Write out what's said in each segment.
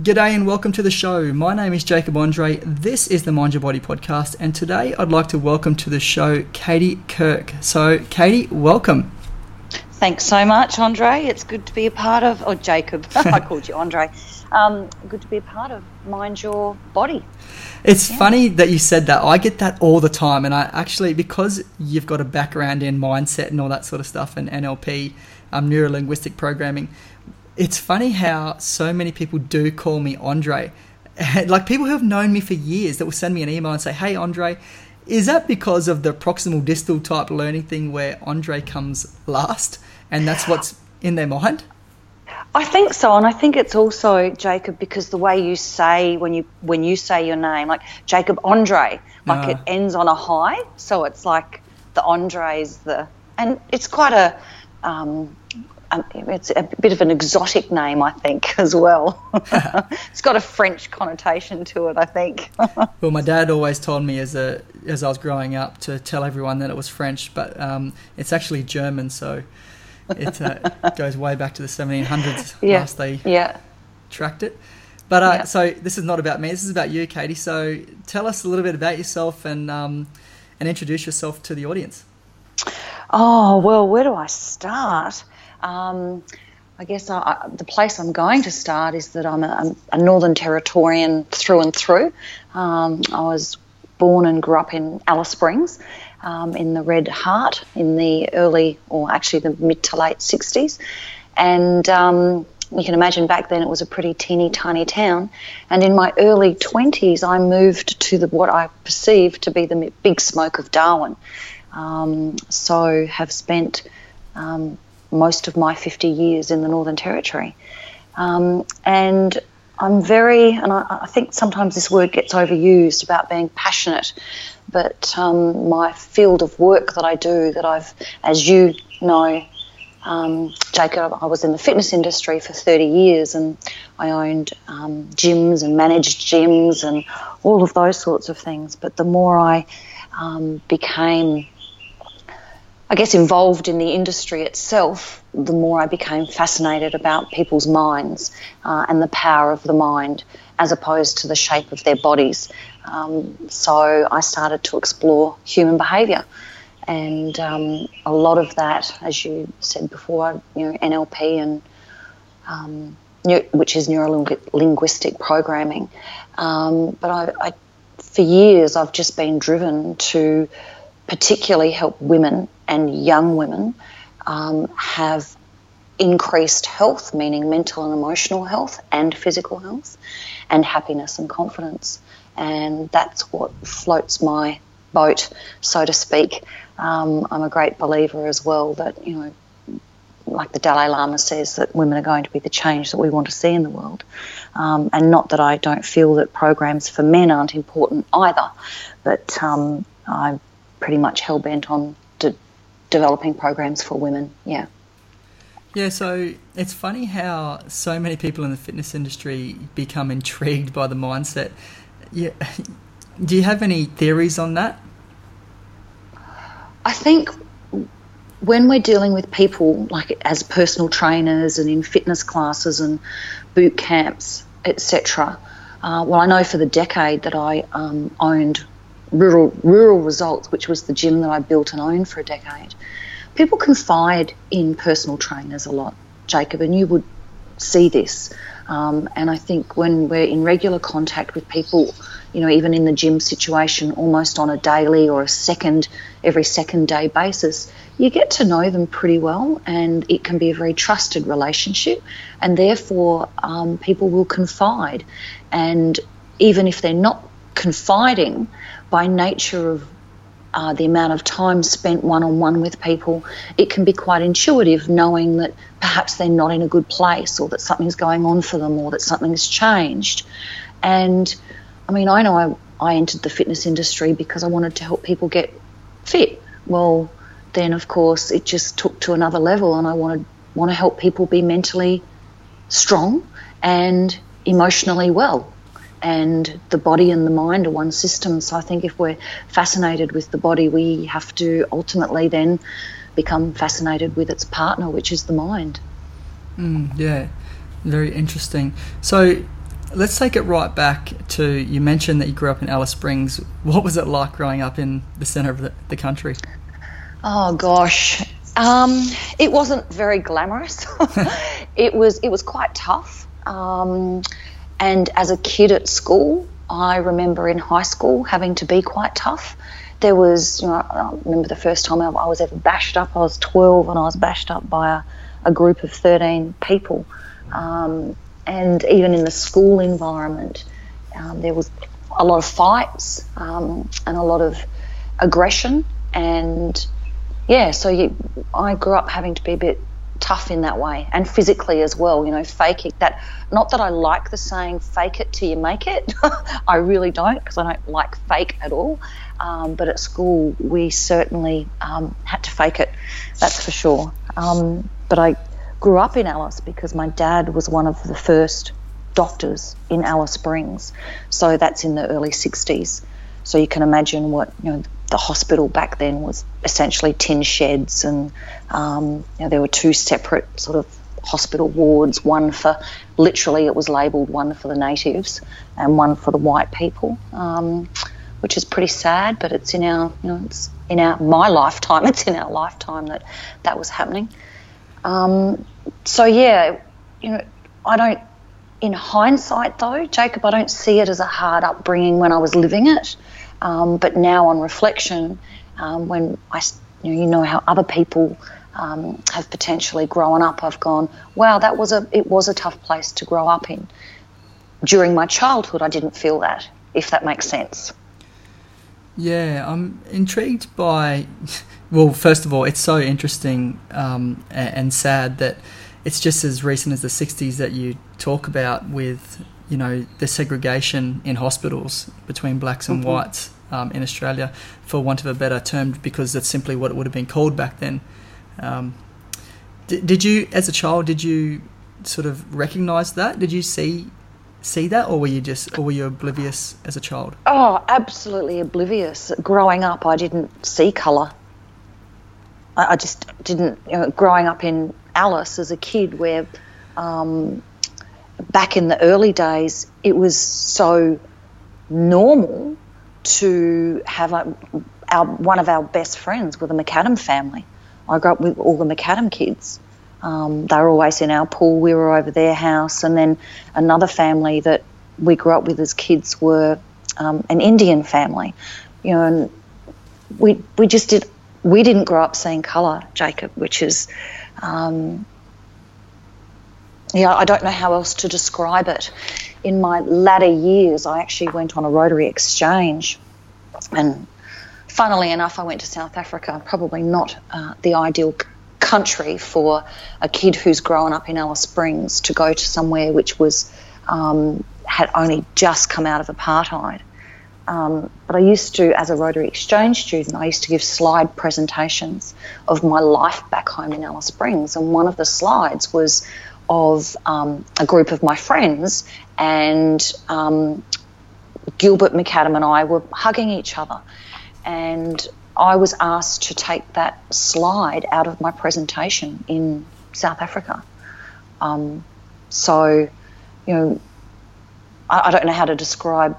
G'day and welcome to the show. My name is Jacob Andre. This is the Mind Your Body podcast, and today I'd like to welcome to the show Catie Kirke. So, Catie, welcome. Thanks so much, Andre. It's good to be a part of, or Jacob, I called you Andre. Um, good to be a part of Mind Your Body. It's yeah. funny that you said that. I get that all the time, and I actually, because you've got a background in mindset and all that sort of stuff, and NLP, um, neuro linguistic programming, it's funny how so many people do call me Andre. like people who have known me for years that will send me an email and say, "Hey, Andre." Is that because of the proximal distal type learning thing where Andre comes last and that's what's in their mind? I think so, and I think it's also Jacob because the way you say when you when you say your name, like Jacob Andre, like uh. it ends on a high, so it's like the Andre is the, and it's quite a um, um, it's a bit of an exotic name, I think, as well. it's got a French connotation to it, I think. well, my dad always told me as a as I was growing up to tell everyone that it was French, but um, it's actually German, so it uh, goes way back to the 1700s. Yeah. Last they yeah. tracked it. But uh, yeah. so this is not about me. This is about you, Catie. So tell us a little bit about yourself and um, and introduce yourself to the audience. Oh well, where do I start? Um, I guess I, I, the place I'm going to start is that I'm a, a Northern Territorian through and through. Um, I was born and grew up in Alice Springs um, in the Red Heart in the early, or actually the mid to late 60s. And um, you can imagine back then it was a pretty teeny tiny town. And in my early 20s, I moved to the, what I perceived to be the big smoke of Darwin. Um, so have spent um, most of my 50 years in the Northern Territory. Um, and I'm very, and I, I, think sometimes this word gets overused about being passionate, but um, my field of work that I do, that I've, as you know, um, Jacob, I was in the fitness industry for 30 years and I owned um, gyms and managed gyms and all of those sorts of things. But the more I um, became I guess, involved in the industry itself, the more I became fascinated about people's minds uh, and the power of the mind as opposed to the shape of their bodies. Um, so I started to explore human behaviour. And um, a lot of that, as you said before, you know, NLP and um, which is neuro linguistic programming. Um, but I, I, for years, I've just been driven to particularly help women and young women um, have increased health, meaning mental and emotional health and physical health, and happiness and confidence. And that's what floats my boat, so to speak. Um, I'm a great believer as well that, you know, like the Dalai Lama says, that women are going to be the change that we want to see in the world. Um, and not that I don't feel that programs for men aren't important either, but um, I'm pretty much hell bent on developing programs for women. Yeah. Yeah, so it's funny how so many people in the fitness industry become intrigued by the mindset. Yeah. Do you have any theories on that? I think when we're dealing with people like as personal trainers and in fitness classes and boot camps, etc. Uh, well, I know for the decade that I um, owned rural rural results, which was the gym that I built and owned for a decade. People confide in personal trainers a lot, Jacob, and you would see this. Um, and I think when we're in regular contact with people, you know, even in the gym situation, almost on a daily or a second, every second day basis, you get to know them pretty well, and it can be a very trusted relationship, and therefore um, people will confide. And even if they're not confiding, by nature of uh, the amount of time spent one on one with people, it can be quite intuitive knowing that perhaps they're not in a good place or that something's going on for them or that something's changed. And I mean, I know I, I entered the fitness industry because I wanted to help people get fit. Well, then of course it just took to another level, and I wanted want to help people be mentally strong and emotionally well and the body and the mind are one system. So I think if we're fascinated with the body, we have to ultimately then become fascinated with its partner, which is the mind. Mm, yeah, very interesting. So let's take it right back to you mentioned that you grew up in Alice Springs. What was it like growing up in the centre of the, the country? Oh gosh, um, it wasn't very glamorous. it was it was quite tough. Um, and as a kid at school, I remember in high school having to be quite tough. There was, you know, I remember the first time I was ever bashed up. I was 12 and I was bashed up by a, a group of 13 people. Um, and even in the school environment, um, there was a lot of fights um, and a lot of aggression. And yeah, so you, I grew up having to be a bit tough in that way and physically as well you know faking that not that i like the saying fake it till you make it. I really don't because i don't like fake at all. Um, but at school we certainly um, had to fake it that's for sure. Um, but i grew up in alice because my dad was one of the first doctors in alice springs. So that's in the early 60s so you can imagine what you know the hospital back then was essentially tin sheds, and um, you know, there were two separate sort of hospital wards. One for literally, it was labelled one for the natives and one for the white people, um, which is pretty sad. But it's in our, you know, it's in our my lifetime. It's in our lifetime that that was happening. Um, so yeah, you know, I don't. In hindsight, though, Jacob, I don't see it as a hard upbringing when I was living it. Um, but now, on reflection, um, when I, you know, you know how other people um, have potentially grown up, I've gone, wow, that was a, it was a tough place to grow up in. During my childhood, I didn't feel that, if that makes sense. Yeah, I'm intrigued by. Well, first of all, it's so interesting um, and sad that it's just as recent as the 60s that you talk about with you know the segregation in hospitals between blacks and mm-hmm. whites um, in Australia, for want of a better term, because that's simply what it would have been called back then. Um, did, did you, as a child, did you sort of recognise that? Did you see see that, or were you just, or were you oblivious as a child? Oh, absolutely oblivious. Growing up, I didn't see colour. I, I just didn't. You know, growing up in Alice as a kid, where um, back in the early days, it was so normal to have a, our, one of our best friends with the McAdam family. I grew up with all the McAdam kids. Um, they were always in our pool. We were over their house, and then another family that we grew up with as kids were um, an Indian family. You know, and we we just did. We didn't grow up seeing colour, Jacob, which is um, yeah, I don't know how else to describe it. In my latter years, I actually went on a Rotary exchange, and funnily enough, I went to South Africa. Probably not uh, the ideal country for a kid who's grown up in Alice Springs to go to somewhere which was um, had only just come out of apartheid. Um, but I used to, as a Rotary Exchange student, I used to give slide presentations of my life back home in Alice Springs, and one of the slides was of um, a group of my friends, and um, Gilbert McAdam and I were hugging each other. And I was asked to take that slide out of my presentation in South Africa. Um, so, you know, I, I don't know how to describe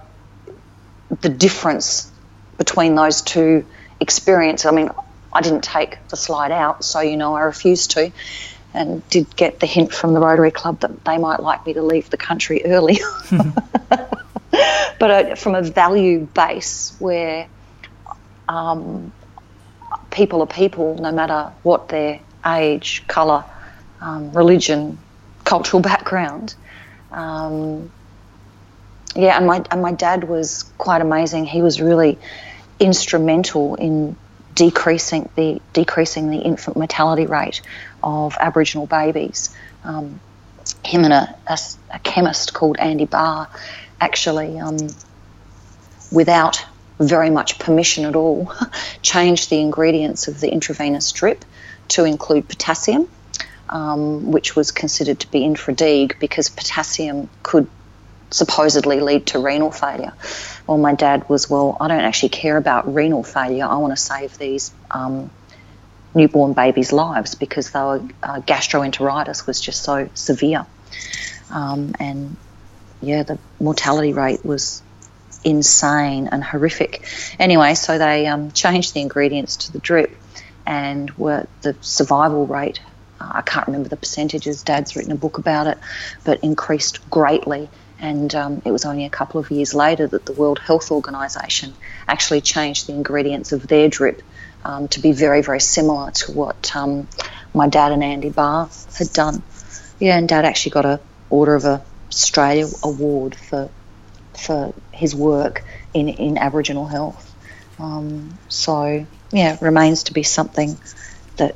the difference between those two experiences. I mean, I didn't take the slide out, so you know I refused to and did get the hint from the Rotary Club that they might like me to leave the country early. but uh, from a value base where um, people are people, no matter what their age, colour, um, religion, cultural background. Um, yeah, and my and my dad was quite amazing. He was really instrumental in decreasing the decreasing the infant mortality rate of Aboriginal babies. Um, him and a, a, a, chemist called Andy Barr actually, um, without very much permission at all, changed the ingredients of the intravenous drip to include potassium, um, which was considered to be infradig because potassium could supposedly lead to renal failure. Well, my dad was, well, I don't actually care about renal failure. I want to save these um, newborn babies' lives because they were, uh, gastroenteritis was just so severe. Um, and yeah, the mortality rate was insane and horrific. Anyway, so they um, changed the ingredients to the drip, and were the survival rate. Uh, I can't remember the percentages. Dad's written a book about it, but increased greatly. And um, it was only a couple of years later that the World Health Organization actually changed the ingredients of their drip um, to be very, very similar to what um, my dad and Andy Barr had done. Yeah, and Dad actually got a Order of Australia award for for his work in in Aboriginal health. Um, so yeah, remains to be something that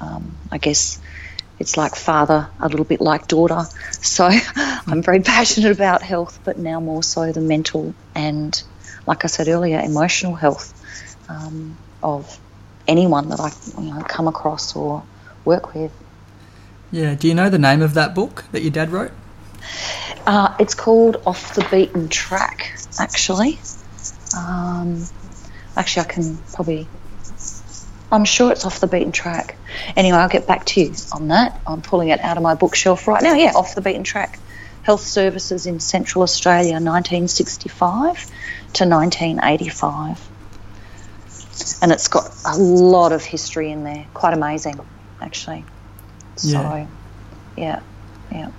um, I guess it's like father, a little bit like daughter. So I'm very passionate about health, but now more so the mental and, like I said earlier, emotional health um, of anyone that I you know, come across or work with. Yeah. Do you know the name of that book that your dad wrote? Uh, it's called Off the Beaten Track, actually. Um, actually, I can probably. I'm sure it's off the beaten track. Anyway, I'll get back to you on that. I'm pulling it out of my bookshelf right now. Yeah, off the beaten track. Health Services in Central Australia, 1965 to 1985. And it's got a lot of history in there. Quite amazing, actually. So, yeah, yeah. yeah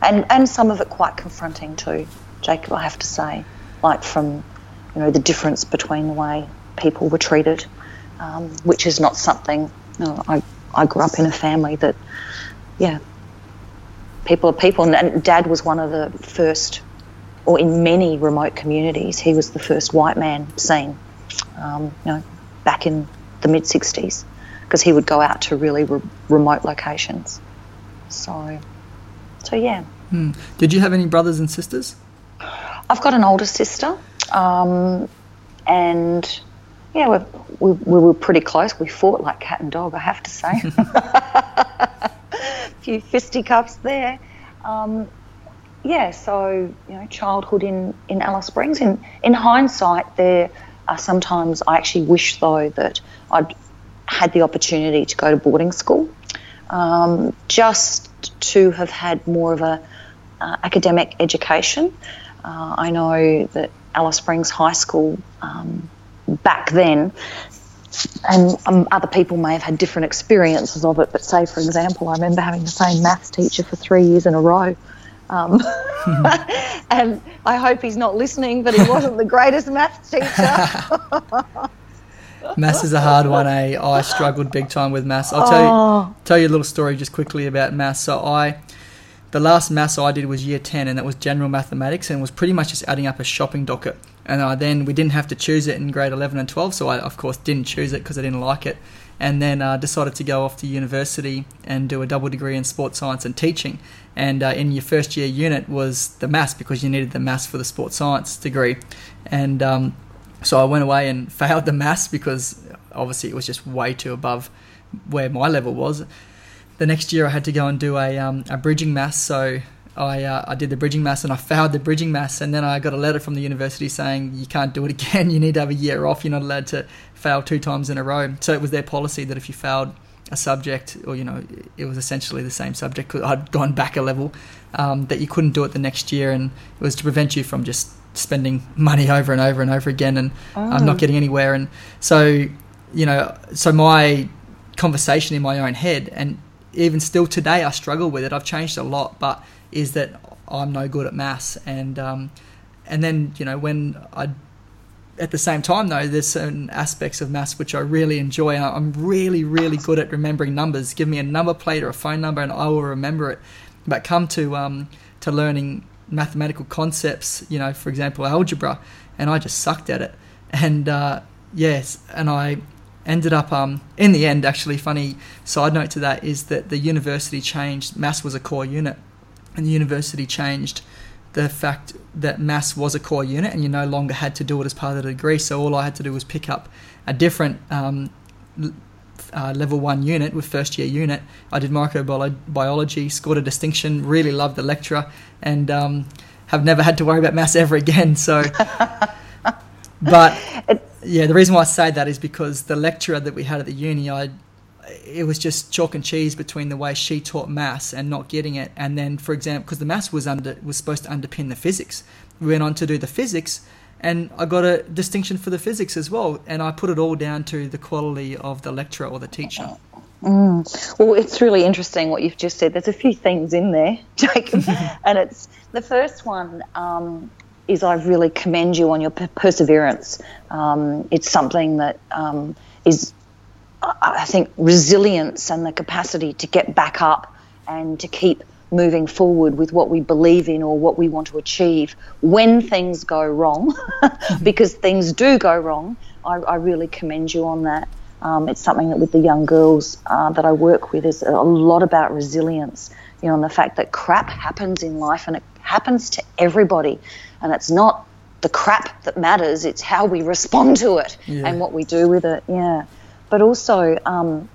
and and some of it quite confronting too, Jacob. I have to say, like from you know the difference between the way people were treated, um, which is not something. You know, I I grew up in a family that, yeah, people are people, and Dad was one of the first, or in many remote communities, he was the first white man seen. Um, you know, back in the mid '60s, because he would go out to really re- remote locations. So so yeah. Hmm. Did you have any brothers and sisters? I've got an older sister, um, and yeah, we, we, we, were pretty close. We fought like cat and dog, I have to say. a few fisticuffs there. Um, yeah, so you know, childhood in in Alice Springs. In in hindsight, there are sometimes I actually wish though that I'd had the opportunity to go to boarding school, um, just to have had more of a uh, academic education. Uh, I know that Alice Springs High School um, back then, and um, other people may have had different experiences of it, but say, for example, I remember having the same maths teacher for three years in a row. Um, and I hope he's not listening, but he wasn't the greatest maths teacher. maths is a hard one, eh? I struggled big time with maths. I'll tell oh. you tell you a little story just quickly about maths. So I the last maths I did was year 10 and that was general mathematics and was pretty much just adding up a shopping docket. And I then we didn't have to choose it in grade 11 and 12, so I of course didn't choose it because I didn't like it. And then uh, decided to go off to university and do a double degree in sports science and teaching. And uh, in your first year unit was the maths because you needed the maths for the sports science degree. And um, so I went away and failed the maths because obviously it was just way too above where my level was. The next year I had to go and do a, um, a bridging mass. so I, uh, I did the bridging mass and I failed the bridging mass. and then I got a letter from the university saying you can't do it again. You need to have a year off. You're not allowed to fail two times in a row. So it was their policy that if you failed a subject, or you know, it was essentially the same subject. I'd gone back a level, um, that you couldn't do it the next year, and it was to prevent you from just spending money over and over and over again and oh. I'm not getting anywhere and so you know so my conversation in my own head and even still today I struggle with it. I've changed a lot but is that I'm no good at maths. And um, and then you know when I at the same time though there's certain aspects of maths which I really enjoy I'm really really good at remembering numbers. Give me a number plate or a phone number and I will remember it. But come to um, to learning mathematical concepts, you know, for example, algebra, and I just sucked at it. And uh, yes, and I ended up um, in the end. Actually, funny side note to that is that the university changed. mass was a core unit, and the university changed the fact that mass was a core unit, and you no longer had to do it as part of the degree. So all I had to do was pick up a different um, uh, level one unit with first year unit. I did microbiology, scored a distinction, really loved the lecturer, and um, have never had to worry about mass ever again. So, but yeah, the reason why I say that is because the lecturer that we had at the uni, I it was just chalk and cheese between the way she taught maths and not getting it, and then, for example, because the maths was under was supposed to underpin the physics, we went on to do the physics, and I got a distinction for the physics as well, and I put it all down to the quality of the lecturer or the teacher. Mm. Well, it's really interesting what you've just said. There's a few things in there, Jacob, and it's the first one um, is I really commend you on your perseverance. Um, it's something that um, is I think resilience and the capacity to get back up and to keep moving forward with what we believe in or what we want to achieve when things go wrong, because things do go wrong. I, I, really commend you on that. Um, it's something that with the young girls uh, that I work with is a lot about resilience. You know, and the fact that crap happens in life and it happens to everybody, and it's not the crap that matters; it's how we respond to it yeah. and what we do with it. Yeah. But also, um,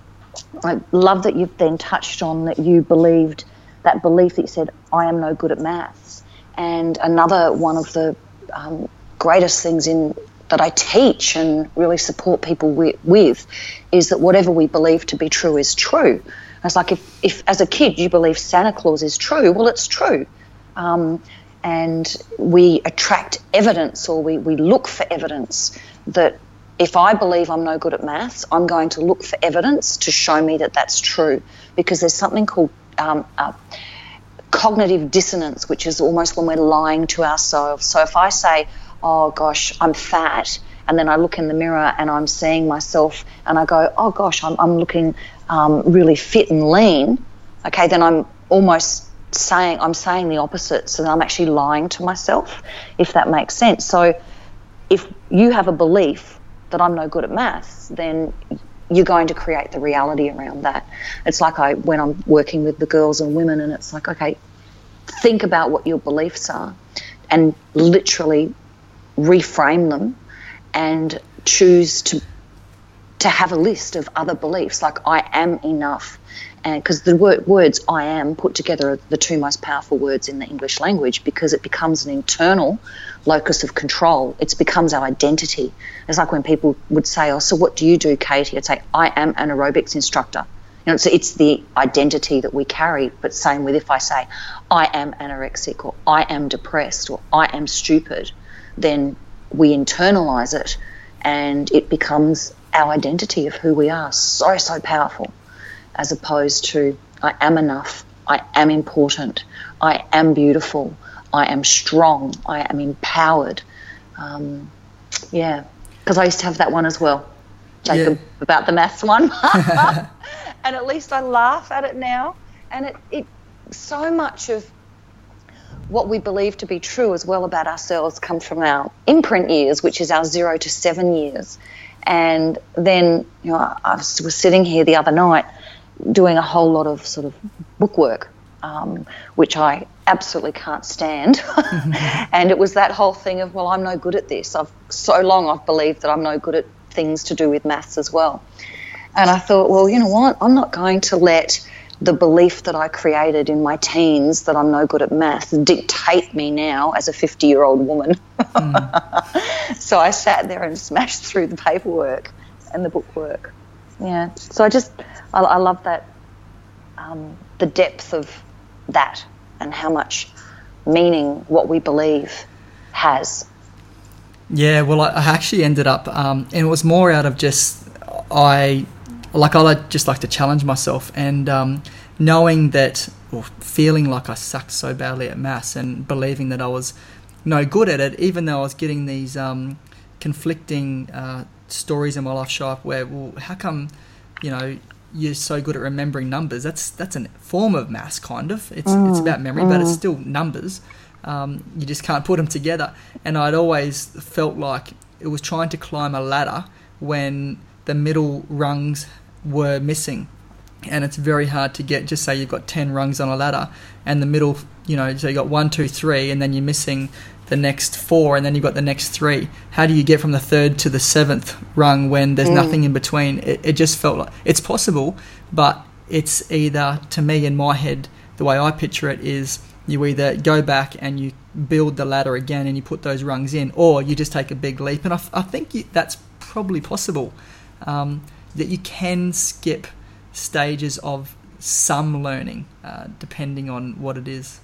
I love that you've then touched on that you believed that belief that you said, I am no good at maths. And another one of the um, greatest things in that I teach and really support people with, with, is that whatever we believe to be true is true. It's like if, if as a kid you believe Santa Claus is true, well, it's true. Um, and we attract evidence or we, we look for evidence that if I believe I'm no good at maths, I'm going to look for evidence to show me that that's true because there's something called um, uh, cognitive dissonance, which is almost when we're lying to ourselves. So if I say, oh gosh, I'm fat, and then I look in the mirror and I'm seeing myself and I go, oh gosh, I'm, I'm looking um, really fit and lean, okay, then I'm almost saying, I'm saying the opposite. So I'm actually lying to myself, if that makes sense. So if you have a belief that I'm no good at maths, then you're going to create the reality around that. It's like I when I'm working with the girls and women, and it's like, okay, think about what your beliefs are, and literally reframe them, and choose to to have a list of other beliefs like I am enough, because the word, words I am put together are the two most powerful words in the English language because it becomes an internal locus of control. It becomes our identity. It's like when people would say, "Oh, so what do you do, Catie?" I'd say, "I am an aerobics instructor." You know, so it's the identity that we carry. But same with if I say, "I am anorexic," or "I am depressed," or "I am stupid," then we internalize it, and it becomes our identity of who we are. So so powerful as opposed to I am enough, I am important, I am beautiful, I am strong, I am empowered. Um, yeah, because I used to have that one as well, Jacob, yeah. about the maths one. and at least I laugh at it now. And it, it so much of what we believe to be true as well about ourselves comes from our imprint years, which is our zero to seven years. And then, you know, I was sitting here the other night doing a whole lot of sort of bookwork, um, which I absolutely can't stand. and it was that whole thing of, well, I'm no good at this. I've so long I've believed that I'm no good at things to do with maths as well. And I thought, well, you know what? I'm not going to let the belief that I created in my teens that I'm no good at maths dictate me now as a 50 year old woman. Mm. so I sat there and smashed through the paperwork and the bookwork. Yeah. So I just, I, I love that, um, the depth of that and how much meaning what we believe has. Yeah, well, I actually ended up, um, and it was more out of just I like I just like to challenge myself and um, knowing that or feeling like I sucked so badly at maths and believing that I was no good at it, even though I was getting these um, conflicting uh, stories in my life show up where, well, how come, you know, you're so good at remembering numbers. That's that's a form of maths, kind of. It's mm, it's about memory, mm. but it's mm. still numbers. Um, you just can't put them together. And I'd always felt like it was trying to climb a ladder when the middle rungs were missing. And it's very hard to get. Just say you've got ten rungs on a ladder, and the middle, you know, so you got one, two, three, and then you're missing the next four, and then you've got the next three. How do you get from the third to the seventh rung when there's mm. nothing in between? It, it just felt like it's possible, but it's either, to me, in my head, the way I picture it is you either go back and you build the ladder again and you put those rungs in, or you just take a big leap. And I, I think you, that's probably possible. Um, that you can skip stages of some learning, uh, depending on what it is?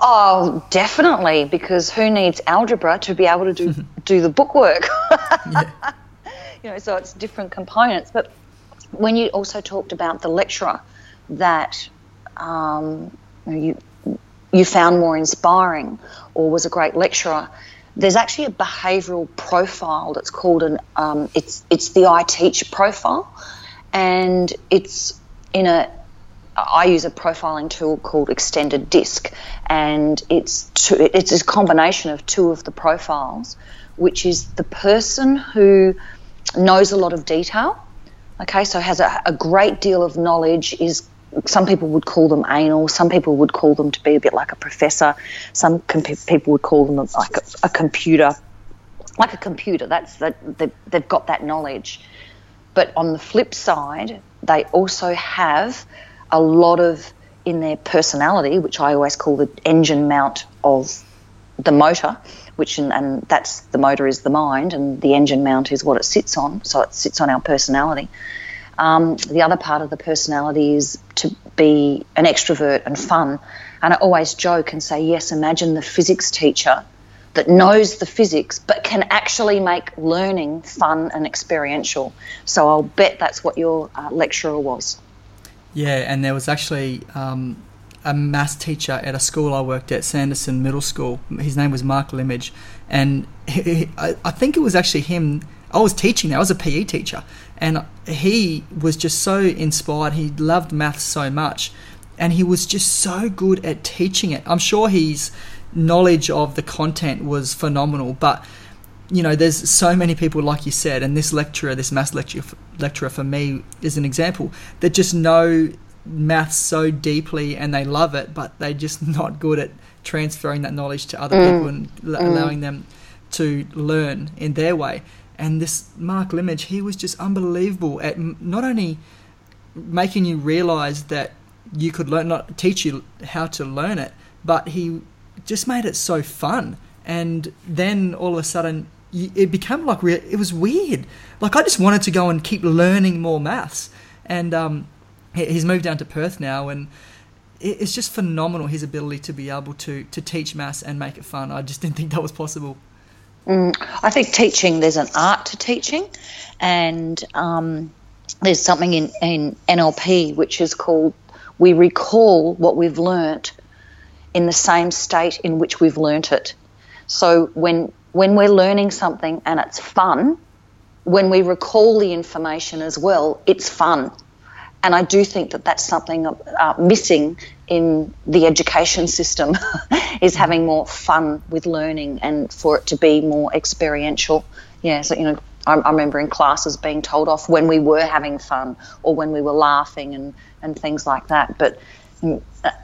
Oh, definitely, because who needs algebra to be able to do do the bookwork? yeah. You know, so it's different components. But when you also talked about the lecturer that um, you you found more inspiring or was a great lecturer, there's actually a behavioural profile that's called an um, it's it's the ITEACH profile, and it's in a I use a profiling tool called Extended DISC, and it's two, it's a combination of two of the profiles, which is the person who knows a lot of detail, okay, so has a, a great deal of knowledge, is some people would call them anal, some people would call them to be a bit like a professor, some people would call them like a, a computer, like a computer. That's that they, they've got that knowledge. But on the flip side, they also have a lot of in their personality, which I always call the engine mount of the motor, which and, and that's the motor is the mind, and the engine mount is what it sits on. So it sits on our personality. Um, the other part of the personality is to be an extrovert and fun. And I always joke and say, yes, imagine the physics teacher that knows the physics but can actually make learning fun and experiential. So I'll bet that's what your uh, lecturer was. Yeah, and there was actually um, a maths teacher at a school I worked at, Sanderson Middle School. His name was Mark Limage, and he, I, I think it was actually him. I was teaching there. I was a PE teacher, and he was just so inspired. He loved maths so much, and he was just so good at teaching it. I'm sure his knowledge of the content was phenomenal, but you know, there's so many people, like you said, and this lecturer, this maths lecturer, lecturer for me is an example that just know maths so deeply and they love it, but they're just not good at transferring that knowledge to other mm. people and l- mm. allowing them to learn in their way. And this Mark Limage, he was just unbelievable at m- not only making you realize that you could learn, not teach you how to learn it, but he just made it so fun. And then all of a sudden, it became like re- it was weird. Like I just wanted to go and keep learning more maths. And um, he's moved down to Perth now, and it's just phenomenal his ability to be able to to teach maths and make it fun. I just didn't think that was possible. Mm, I think teaching there's an art to teaching, and um, there's something in, in NLP which is called we recall what we've learnt in the same state in which we've learnt it. So when when we're learning something and it's fun, when we recall the information as well, it's fun. And I do think that that's something uh, missing in the education system is having more fun with learning and for it to be more experiential. Yeah, so, you know, I, I remember in classes being told off when we were having fun or when we were laughing and, and things like that. But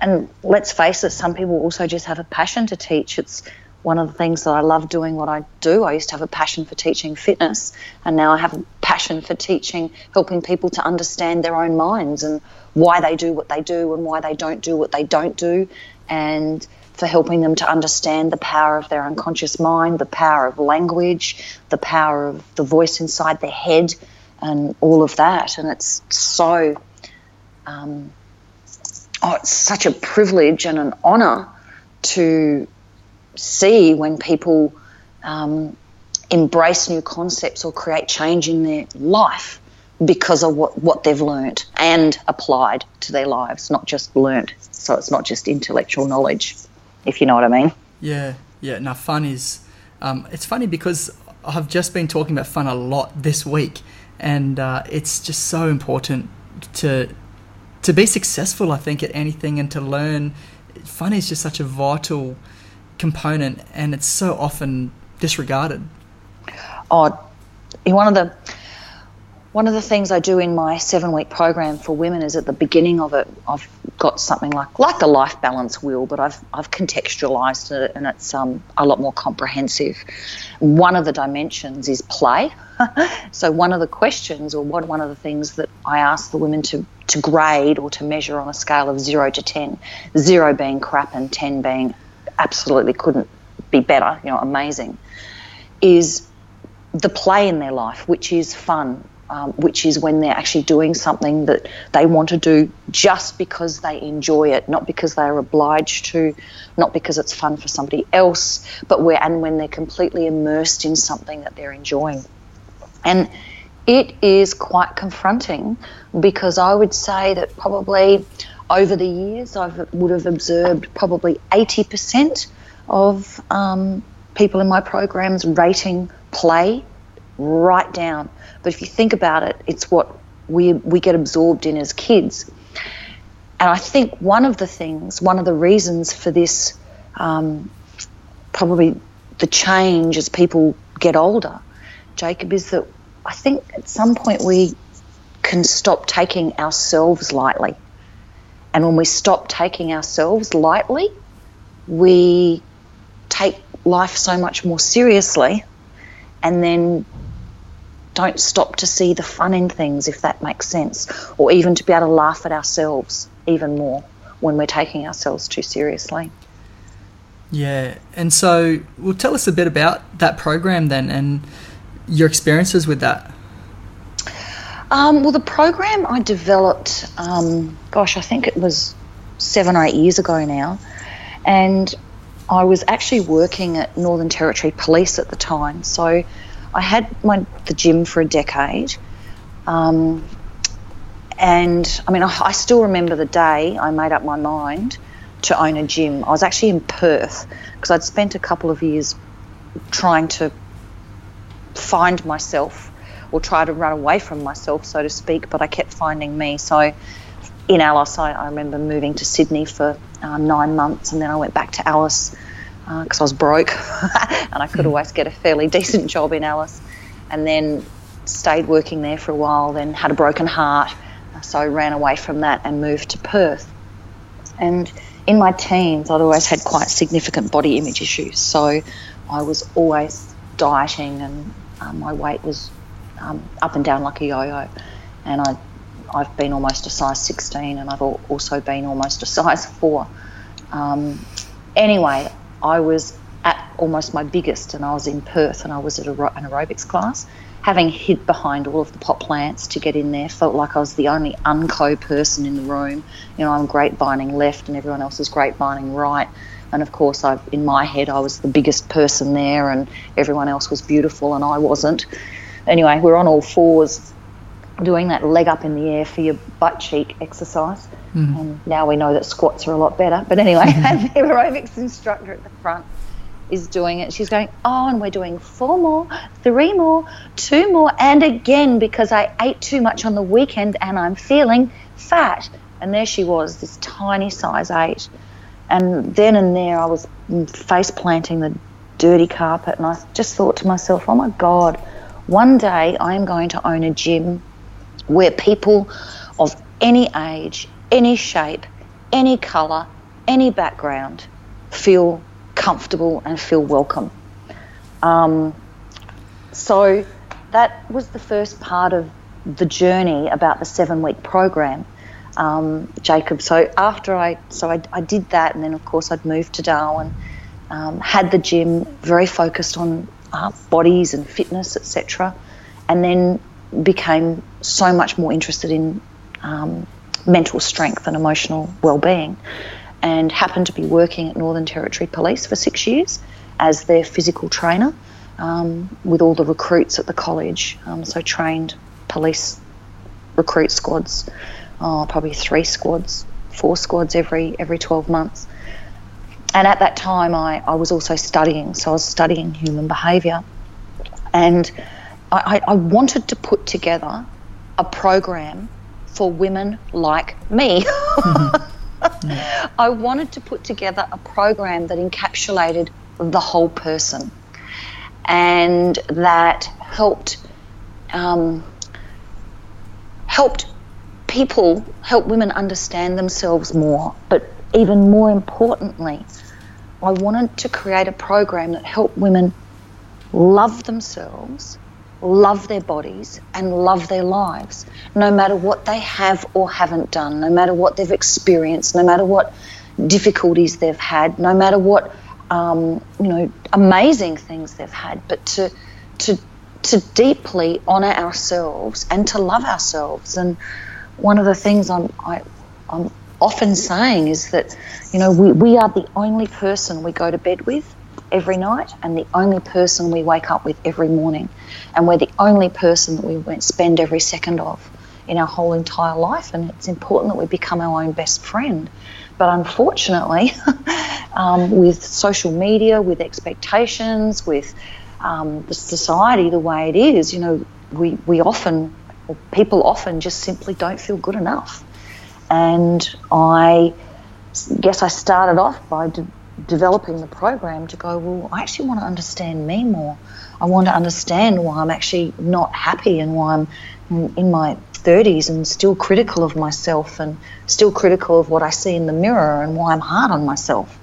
and let's face it, some people also just have a passion to teach. It's one of the things that I love doing what I do. I used to have a passion for teaching fitness, and now I have a passion for teaching, helping people to understand their own minds and why they do what they do and why they don't do what they don't do, and for helping them to understand the power of their unconscious mind, the power of language, the power of the voice inside their head, and all of that. And it's so, um, oh, it's such a privilege and an honour to see when people um, embrace new concepts or create change in their life because of what, what they've learnt and applied to their lives, not just learnt. So it's not just intellectual knowledge, if you know what I mean. Yeah, yeah. Now, fun is, um, it's funny because I've just been talking about fun a lot this week, and uh, it's just so important to to be successful. I think at anything and to learn. Fun is just such a vital component, and it's so often disregarded. Oh, one of the one of the things I do in my seven week program for women is at the beginning of it, I've got something like like the life balance wheel, but I've I've contextualized it and it's um, a lot more comprehensive. One of the dimensions is play. so one of the questions or one one of the things that I ask the women to to grade or to measure on a scale of zero to ten, zero being crap and ten being absolutely couldn't be better, you know, amazing, is the play in their life, which is fun. um, which is when they're actually doing something that they want to do just because they enjoy it, not because they are obliged to, not because it's fun for somebody else, but where and when they're completely immersed in something that they're enjoying. And it is quite confronting because I would say that probably over the years I would have observed probably 80% of um, people in my programs rating play right down. But if you think about it, it's what we, we get absorbed in as kids. And I think one of the things, one of the reasons for this, um, probably the change as people get older, Jacob, is that I think at some point we can stop taking ourselves lightly. And when we stop taking ourselves lightly, we take life so much more seriously and then don't stop to see the fun in things, if that makes sense, or even to be able to laugh at ourselves even more when we're taking ourselves too seriously. Yeah, and so, well, tell us a bit about that program then and your experiences with that. Um, well, the program I developed, um, gosh, I think it was seven or eight years ago now, and I was actually working at Northern Territory Police at the time. So I had my the gym for a decade, um, and I mean, I, I still remember the day I made up my mind to own a gym. I was actually in Perth because I'd spent a couple of years trying to find myself or try to run away from myself, so to speak, but I kept finding me. So in Alice, I, I remember moving to Sydney for uh, nine months, and then I went back to Alice because uh, I was broke and I could hmm. always get a fairly decent job in Alice. And then stayed working there for a while, then had a broken heart, so I ran away from that and moved to Perth. And in my teens, I'd always had quite significant body image issues, so I was always dieting, and um, my weight was um, up and down like a yo-yo. And I, I've been almost a size 16, and I've also been almost a size four. Um, anyway, I was at almost my biggest, and I was in Perth, and I was at an aerobics class. Having hid behind all of the pot plants to get in there, felt like I was the only unco person in the room. You know, I'm grapevining left, and everyone else is grapevining right. And of course, I, in my head, I was the biggest person there, and everyone else was beautiful, and I wasn't. Anyway, we're on all fours doing that leg up in the air for your butt cheek exercise. Mm. And now we know that squats are a lot better. But anyway, and the aerobics instructor at the front is doing it. She's going, Oh, and we're doing four more, three more, two more, and again because I ate too much on the weekend and I'm feeling fat. And there she was, this tiny size eight. And then and there, I was face planting the dirty carpet, and I just thought to myself, Oh my God, one day I am going to own a gym where people of any age, any shape, any colour, any background feel comfortable and feel welcome. Um, so that was the first part of the journey about the seven week program, um, Jacob. So after I, so I, I, did that, and then of course I'd moved to Darwin, um, had the gym very focused on uh, bodies and fitness, etc., and then became so much more interested in um, mental strength and emotional well-being and happened to be working at Northern Territory Police for six years as their physical trainer um, with all the recruits at the college. Um, so trained police recruit squads, oh, probably three squads, four squads every every 12 months. And at that time, I, I was also studying. So I was studying human behaviour. And I, I wanted to put together a program for women like me. I wanted to put together a program that encapsulated the whole person and that helped um, helped people help women understand themselves more but even more importantly I wanted to create a program that helped women love themselves love their bodies and love their lives, no matter what they have or haven't done, no matter what they've experienced, no matter what difficulties they've had, no matter what um, you know amazing things they've had, but to to to deeply honor ourselves and to love ourselves. And one of the things I'm, I, I'm often saying is that, you know, we, we are the only person we go to bed with every night and the only person we wake up with every morning. And we're the only person that we spend every second of in our whole entire life. And it's important that we become our own best friend. But unfortunately, um, with social media, with expectations, with um, the society the way it is, you know, we, we often, people often just simply don't feel good enough. And I guess I started off by de- developing the program to go, well, I actually want to understand me more. I want to understand why I'm actually not happy and why I'm in my 30s and still critical of myself and still critical of what I see in the mirror and why I'm hard on myself.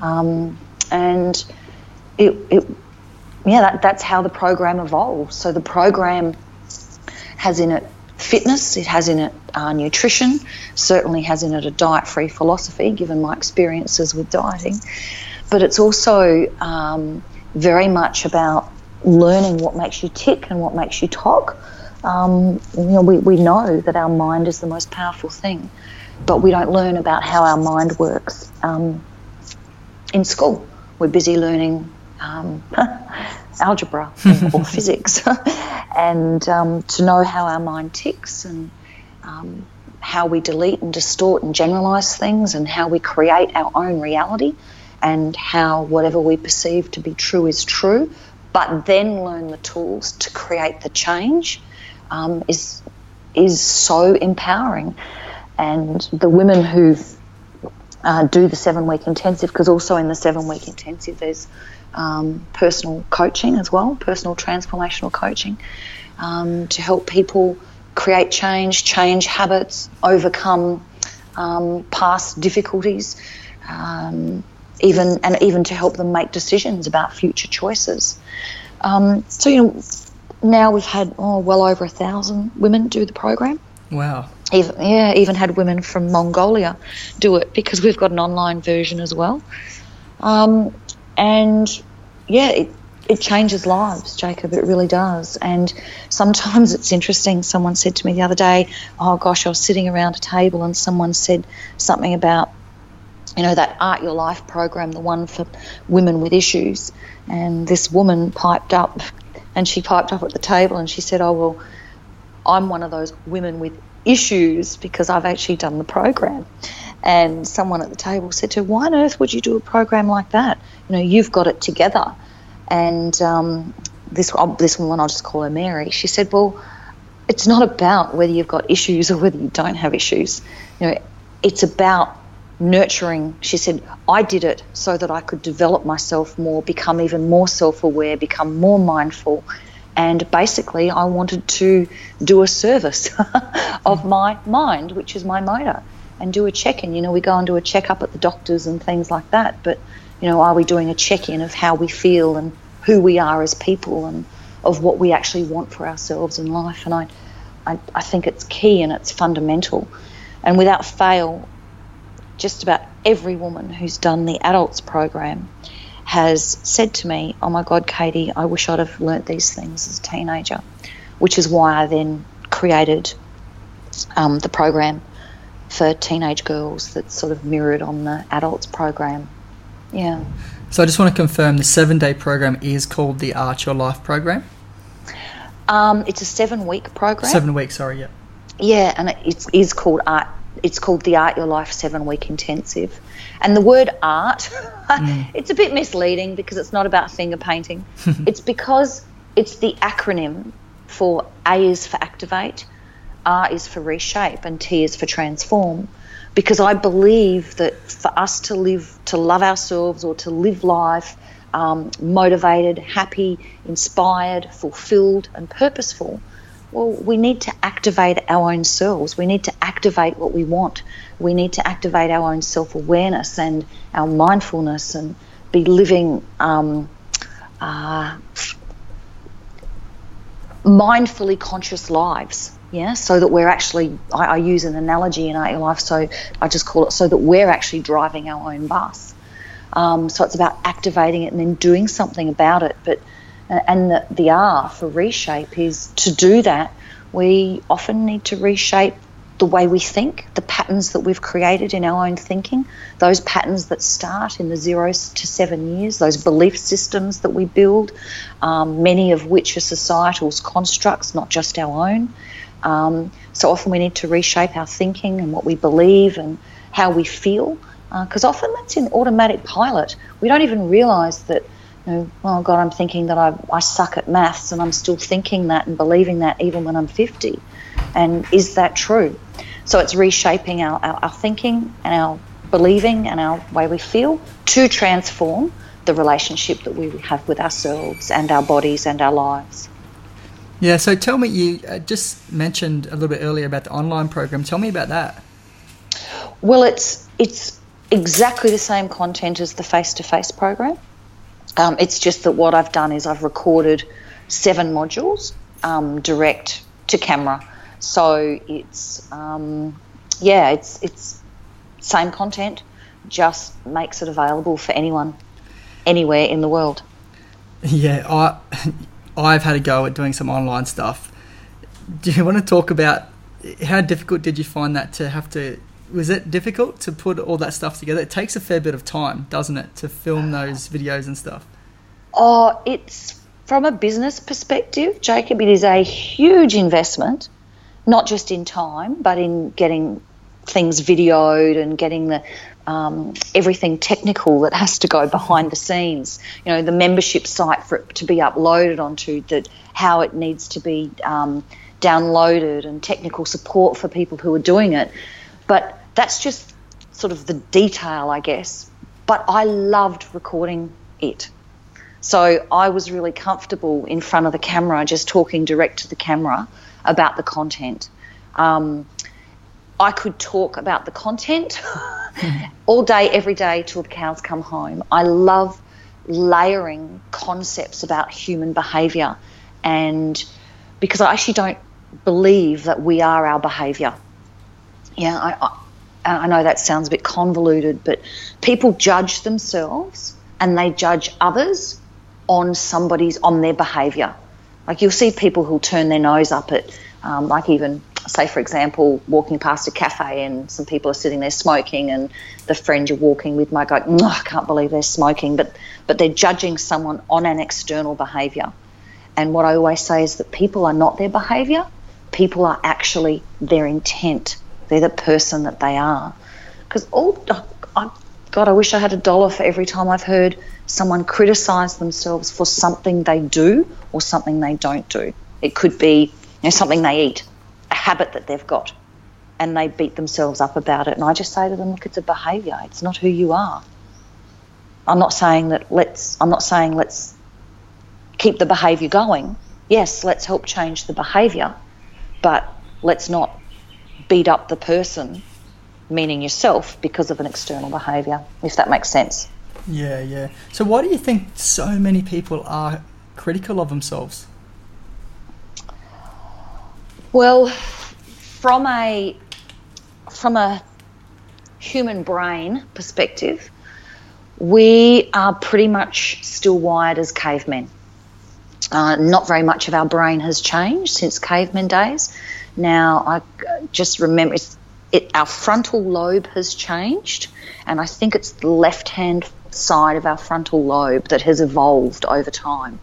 Um, and it, it yeah, that, that's how the program evolves. So the program has in it fitness, it has in it uh, nutrition, certainly has in it a diet free philosophy, given my experiences with dieting. But it's also um, very much about learning what makes you tick and what makes you talk. Um, you know, we, we know that our mind is the most powerful thing, but we don't learn about how our mind works um, in school. We're busy learning um, algebra or physics, and um, to know how our mind ticks and um, how we delete and distort and generalize things, and how we create our own reality, and how whatever we perceive to be true is true, but then learn the tools to create the change um, is is so empowering. And the women who uh, do the seven week intensive, because also in the seven week intensive there's um, personal coaching as well, personal transformational coaching, um, to help people create change, change habits, overcome um, past difficulties, um, even and even to help them make decisions about future choices. Um, so you know, now we've had oh, well over a thousand women do the program. Wow. Even, yeah, even had women from Mongolia do it because we've got an online version as well. Um, and yeah, it, it changes lives, Jacob. It really does. And sometimes it's interesting. Someone said to me the other day, "Oh gosh, I was sitting around a table and someone said something about." You know, that Art Your Life program, the one for women with issues. And this woman piped up and she piped up at the table and she said, Oh, well, I'm one of those women with issues because I've actually done the program. And someone at the table said to her, Why on earth would you do a program like that? You know, you've got it together. And um, this, uh, this woman, I'll just call her Mary, she said, Well, it's not about whether you've got issues or whether you don't have issues. You know, it's about nurturing. She said, I did it so that I could develop myself more, become even more self aware, become more mindful. And basically, I wanted to do a service of my mind, which is my motor and do a check in. You know, we go and do a check up at the doctors and things like that. But, you know, are we doing a check in of how we feel and who we are as people and of what we actually want for ourselves in life? And I, I, I think it's key and it's fundamental. And without fail, just about every woman who's done the adults program has said to me, Oh my God, Catie, I wish I'd have learnt these things as a teenager, which is why I then created um, the program for teenage girls that's sort of mirrored on the adults program. Yeah. So I just want to confirm the seven day program is called the Art Your Life program. Um, it's a seven week program. Seven weeks, sorry, yeah. Yeah, and it is called Art. It's called the Art Your Life Seven Week Intensive, and the word art, mm. it's a bit misleading because it's not about finger painting. it's because it's the acronym for A is for activate, R is for reshape and T is for transform. Because I believe that for us to live, to love ourselves or to live life um, motivated, happy, inspired, fulfilled, and purposeful, well, we need to activate our own selves. We need to activate what we want. We need to activate our own self awareness and our mindfulness and be living um, uh, mindfully conscious lives yeah. So that we're actually I, I, use an analogy in your life so i just call it so that we're actually driving our own bus. Um, so it's about activating it and then doing something about it. But And the, the R for reshape is to do that, we often need to reshape the way we think, the patterns that we've created in our own thinking, those patterns that start in the zero to seven years, those belief systems that we build, um, many of which are societal constructs, not just our own. Um, so often we need to reshape our thinking and what we believe and how we feel, because uh, often that's in automatic pilot. We don't even realise that. You know, oh God, I'm thinking that I, I suck at maths, and I'm still thinking that and believing that even when I'm 50. And is that true? So it's reshaping our, our, our thinking and our believing and our way we feel to transform the relationship that we have with ourselves and our bodies and our lives. Yeah, so tell me, you uh, just mentioned a little bit earlier about the online program. Tell me about that. Well, it's it's exactly the same content as the face-to-face program. Um, it's just that what I've done is I've recorded seven modules um, direct to camera so it's um, yeah, it's it's same content, just makes it available for anyone, anywhere in the world. Yeah, I I've had a go at doing some online stuff. Do you want to talk about how difficult did you find that to have to? Was it difficult to put all that stuff together? It takes a fair bit of time, doesn't it, to film uh-huh. those videos and stuff? Oh, it's from a business perspective, Jacob. It is a huge investment not just in time, but in getting things videoed and getting the um, everything technical that has to go behind the scenes. You know, the membership site for it to be uploaded onto, that how it needs to be um, downloaded, and technical support for people who are doing it. But that's just sort of the detail, I guess. But I loved recording it. So I was really comfortable in front of the camera, just talking direct to the camera about the content. Um, I could talk about the content all day, every day till the cows come home. I love layering concepts about human behaviour, and because I actually don't believe that we are our behaviour. Yeah, I, I, I know that sounds a bit convoluted, but people judge themselves and they judge others on somebody's on their behaviour. Like you'll see people who'll turn their nose up at, um, like even say for example, walking past a cafe and some people are sitting there smoking, and the friend you're walking with might go, "I can't believe they're smoking," but but they're judging someone on an external behaviour. And what I always say is that people are not their behaviour; people are actually their intent. They're the person that they are. Because all, oh, God, I wish I had a dollar for every time I've heard someone criticize themselves for something they do or something they don't do. It could be you know, something they eat, habit that they've got, and they beat themselves up about it. And I just say to them, look, it's a behavior. It's not who you are. I'm not saying that let's. I'm not saying let's keep the behavior going. Yes, let's help change the behavior, but let's not beat up the person, meaning yourself, because of an external behavior. If that makes sense. Yeah, yeah. So why do you think so many people are critical of themselves? Well, from a from a human brain perspective, we are pretty much still wired as cavemen. Uh, not very much of our brain has changed since cavemen days. Now, I just remember it, our frontal lobe has changed, and I think it's the left hand side of our frontal lobe that has evolved over time.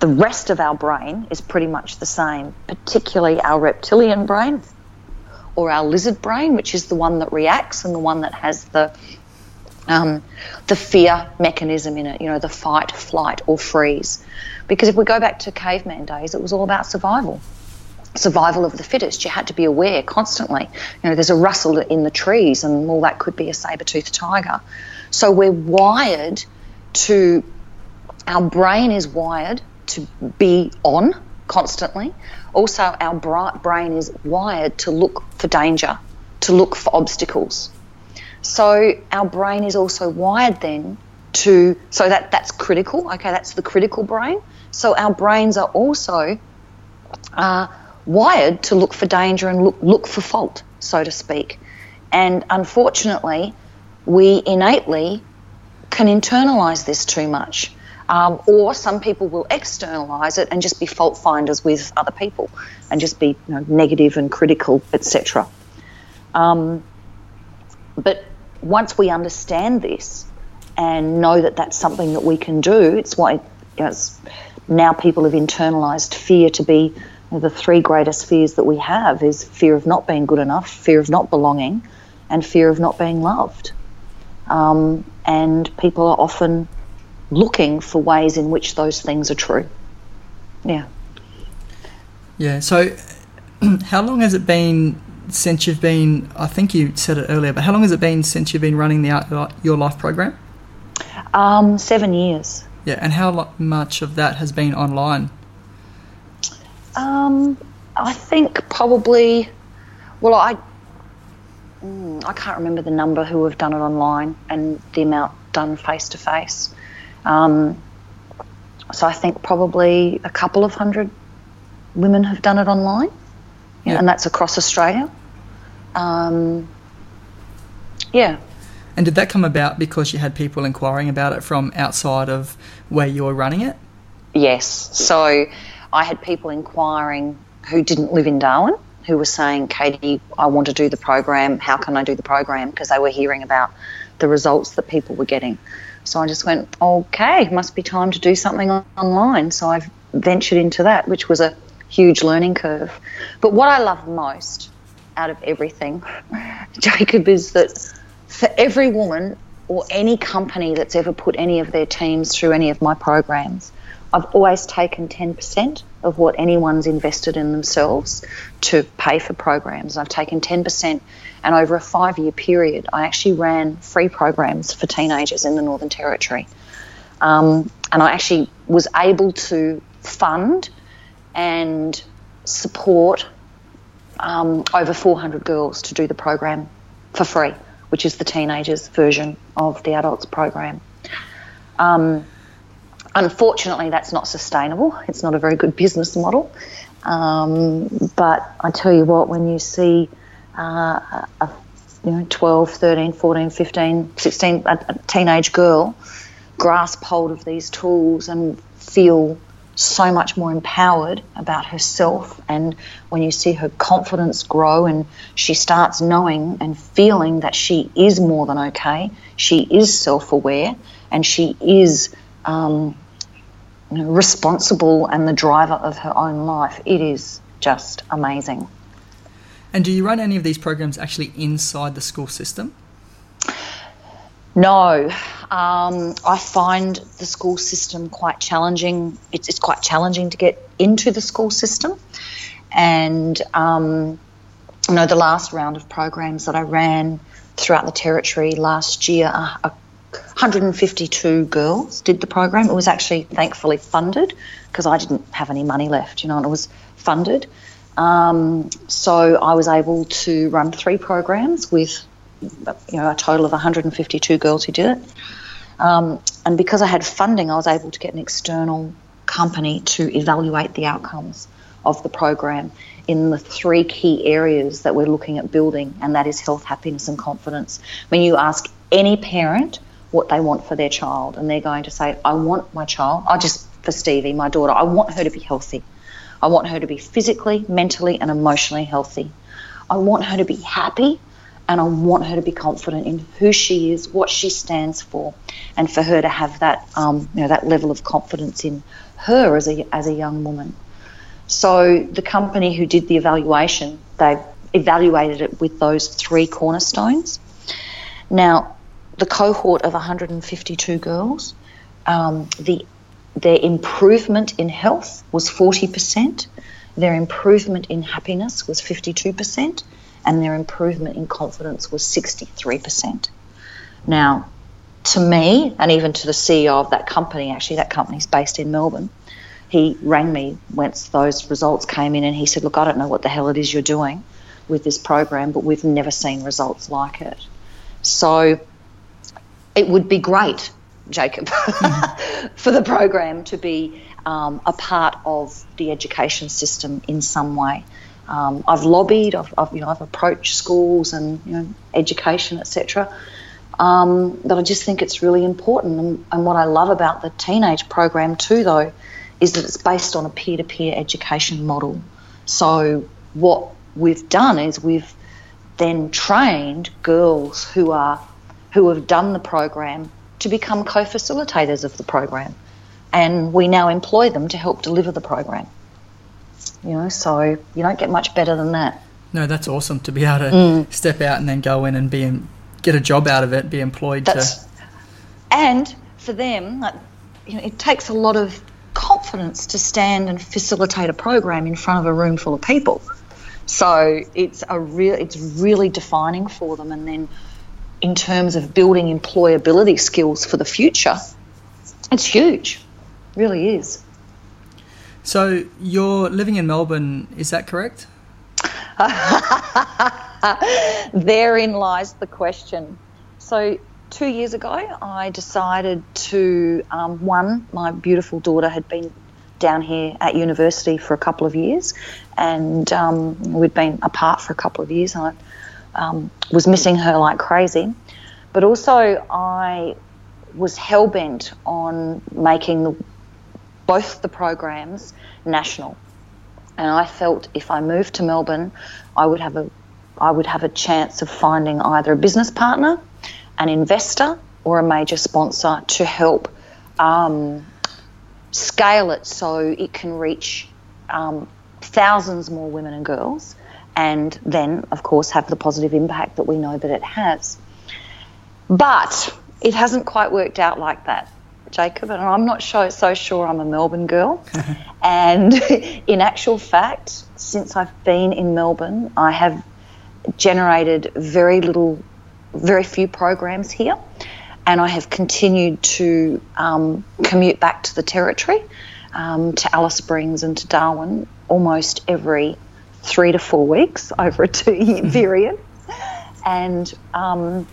The rest of our brain is pretty much the same, particularly our reptilian brain or our lizard brain, which is the one that reacts and the one that has the um, the fear mechanism in it, you know, the fight, flight, or freeze. Because if we go back to caveman days, it was all about survival survival of the fittest. You had to be aware constantly. You know, there's a rustle in the trees, and all that could be a saber-toothed tiger. So we're wired to, our brain is wired to be on constantly. Also, our bright brain is wired to look for danger, to look for obstacles. So our brain is also wired then to, so that that's critical. Okay, that's the critical brain. So our brains are also uh, wired to look for danger and look, look for fault, so to speak. And unfortunately, we innately can internalize this too much. Um, or some people will externalize it and just be fault finders with other people and just be you know, negative and critical, etc. Um, but once we understand this and know that that's something that we can do, it's why you know, it's, now people have internalized fear to be you know, the three greatest fears that we have is fear of not being good enough, fear of not belonging, and fear of not being loved. Um, and people are often looking for ways in which those things are true. Yeah. Yeah. So, how long has it been since you've been? I think you said it earlier, but how long has it been since you've been running the Your Life program? Um, seven years. Yeah, and how much of that has been online? Um, I think probably. Well, I mm, I can't remember the number who have done it online and the amount done face to face. Um, so I think probably a couple of hundred women have done it online, yeah, and that's across Australia. Um, yeah. And did that come about because you had people inquiring about it from outside of where you were running it? Yes. So I had people inquiring who didn't live in Darwin who were saying, Catie, I want to do the program. How can I do the program? Because they were hearing about the results that people were getting. So I just went, okay, must be time to do something online. So I've ventured into that, which was a huge learning curve. But what I love most out of everything, Jacob, is that for every woman or any company that's ever put any of their teams through any of my programs, I've always taken 10% of what anyone's invested in themselves to pay for programs. I've taken 10%, and over a five year period, I actually ran free programs for teenagers in the Northern Territory. Um, and I actually was able to fund and support um, over 400 girls to do the program for free, which is the teenagers' version of the adults program. Um, Unfortunately, that's not sustainable. It's not a very good business model. Um, but I tell you what, when you see uh, a you know 12, 13, 14, 15, 16, a, a teenage girl grasp hold of these tools and feel so much more empowered about herself and when you see her confidence grow and she starts knowing and feeling that she is more than okay she is self-aware and she is um, you know, responsible and the driver of her own life. It is just amazing. And do you run any of these programs actually inside the school system? No, um, I find the school system quite challenging. It's, it's, quite challenging to get into the school system, and um, you know the last round of programs that I ran throughout the territory last year, uh, 152 girls did the program. It was actually thankfully funded because I didn't have any money left, you know, and it was funded. Um, so I was able to run three programs with, you know, a total of 152 girls who did it. Um, and because I had funding, I was able to get an external company to evaluate the outcomes of the program in the three key areas that we're looking at building, and that is health, happiness, and confidence. When you ask any parent what they want for their child, and they're going to say, I want my child, I just for Stevie, my daughter, I want her to be healthy. I want her to be physically, mentally, and emotionally healthy. I want her to be happy and I want her to be confident in who she is, what she stands for, and for her to have that, um, you know, that level of confidence in her as a, as a young woman. So the company who did the evaluation, they evaluated it with those three cornerstones. Now, the cohort of 152 girls, um, the their improvement in health was 40%, their improvement in happiness was 52%, and their improvement in confidence was 63%. Now, to me, and even to the CEO of that company, actually, that company's based in Melbourne, he rang me once those results came in and he said, Look, I don't know what the hell it is you're doing with this program, but we've never seen results like it. So it would be great, Jacob, for the program to be um, a part of the education system in some way. Um, I've lobbied, I've, I've, you know, I've approached schools and you know, education, etc. Um, but I just think it's really important. And, and what I love about the teenage program too, though, is that it's based on a peer-to-peer education model. So what we've done is we've then trained girls who are who have done the program to become co-facilitators of the program, and we now employ them to help deliver the program. You know, so you don't get much better than that. No, that's awesome to be able to mm. step out and then go in and be in, get a job out of it, be employed that's, to. And for them, you know, it takes a lot of confidence to stand and facilitate a program in front of a room full of people. So it's a real, it's really defining for them. And then, in terms of building employability skills for the future, it's huge, really is. So you're living in Melbourne, is that correct? Therein lies the question. So, two years ago, I decided to um, one, my beautiful daughter had been down here at university for a couple of years, and um, we'd been apart for a couple of years. And I um, was missing her like crazy, but also I was hell bent on making the, both the programs national. And I felt if I moved to Melbourne, I would have a I would have a chance of finding either a business partner, an investor, or a major sponsor to help um, scale it so it can reach um, thousands more women and girls, and then, of course, have the positive impact that we know that it has. But it hasn't quite worked out like that. Jacob, and I'm not so, so sure I'm a Melbourne girl. and in actual fact, since I've been in Melbourne, I have generated very little, very few programs here. And I have continued to um, commute back to the territory, um, to Alice Springs and to Darwin almost every three to four weeks over a two year mm-hmm. period. And um,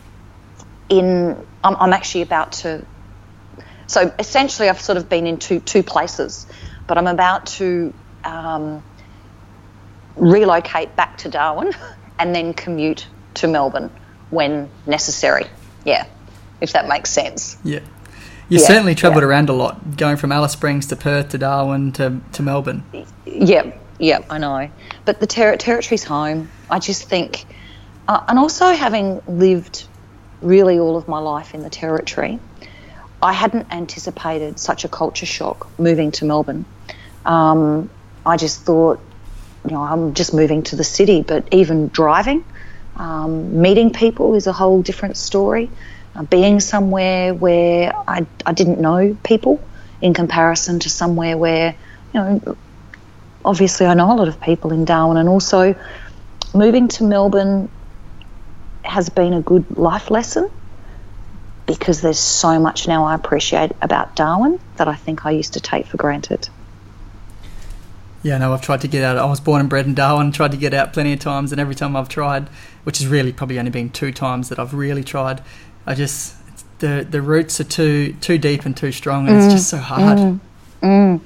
in, I'm, I'm actually about to so essentially, I've sort of been in two, two places, but I'm about to um, relocate back to Darwin and then commute to Melbourne when necessary. Yeah, if that makes sense. Yeah. You yeah, certainly travelled yeah. around a lot, going from Alice Springs to Perth to Darwin to, to Melbourne. Yeah, yeah, I know. But the ter- territory's home. I just think, uh, and also having lived really all of my life in the territory, I hadn't anticipated such a culture shock moving to Melbourne. Um, I just thought, you know, I'm just moving to the city, but even driving, um, meeting people is a whole different story. Uh, being somewhere where I, I didn't know people in comparison to somewhere where, you know, obviously I know a lot of people in Darwin, and also moving to Melbourne has been a good life lesson because there's so much now I appreciate about Darwin that I think I used to take for granted. Yeah, no, I've tried to get out. I was born and bred in Darwin, tried to get out plenty of times, and every time I've tried, which has really probably only been two times that I've really tried, I just the the roots are too too deep and too strong, and mm, it's just so hard. Mm, mm.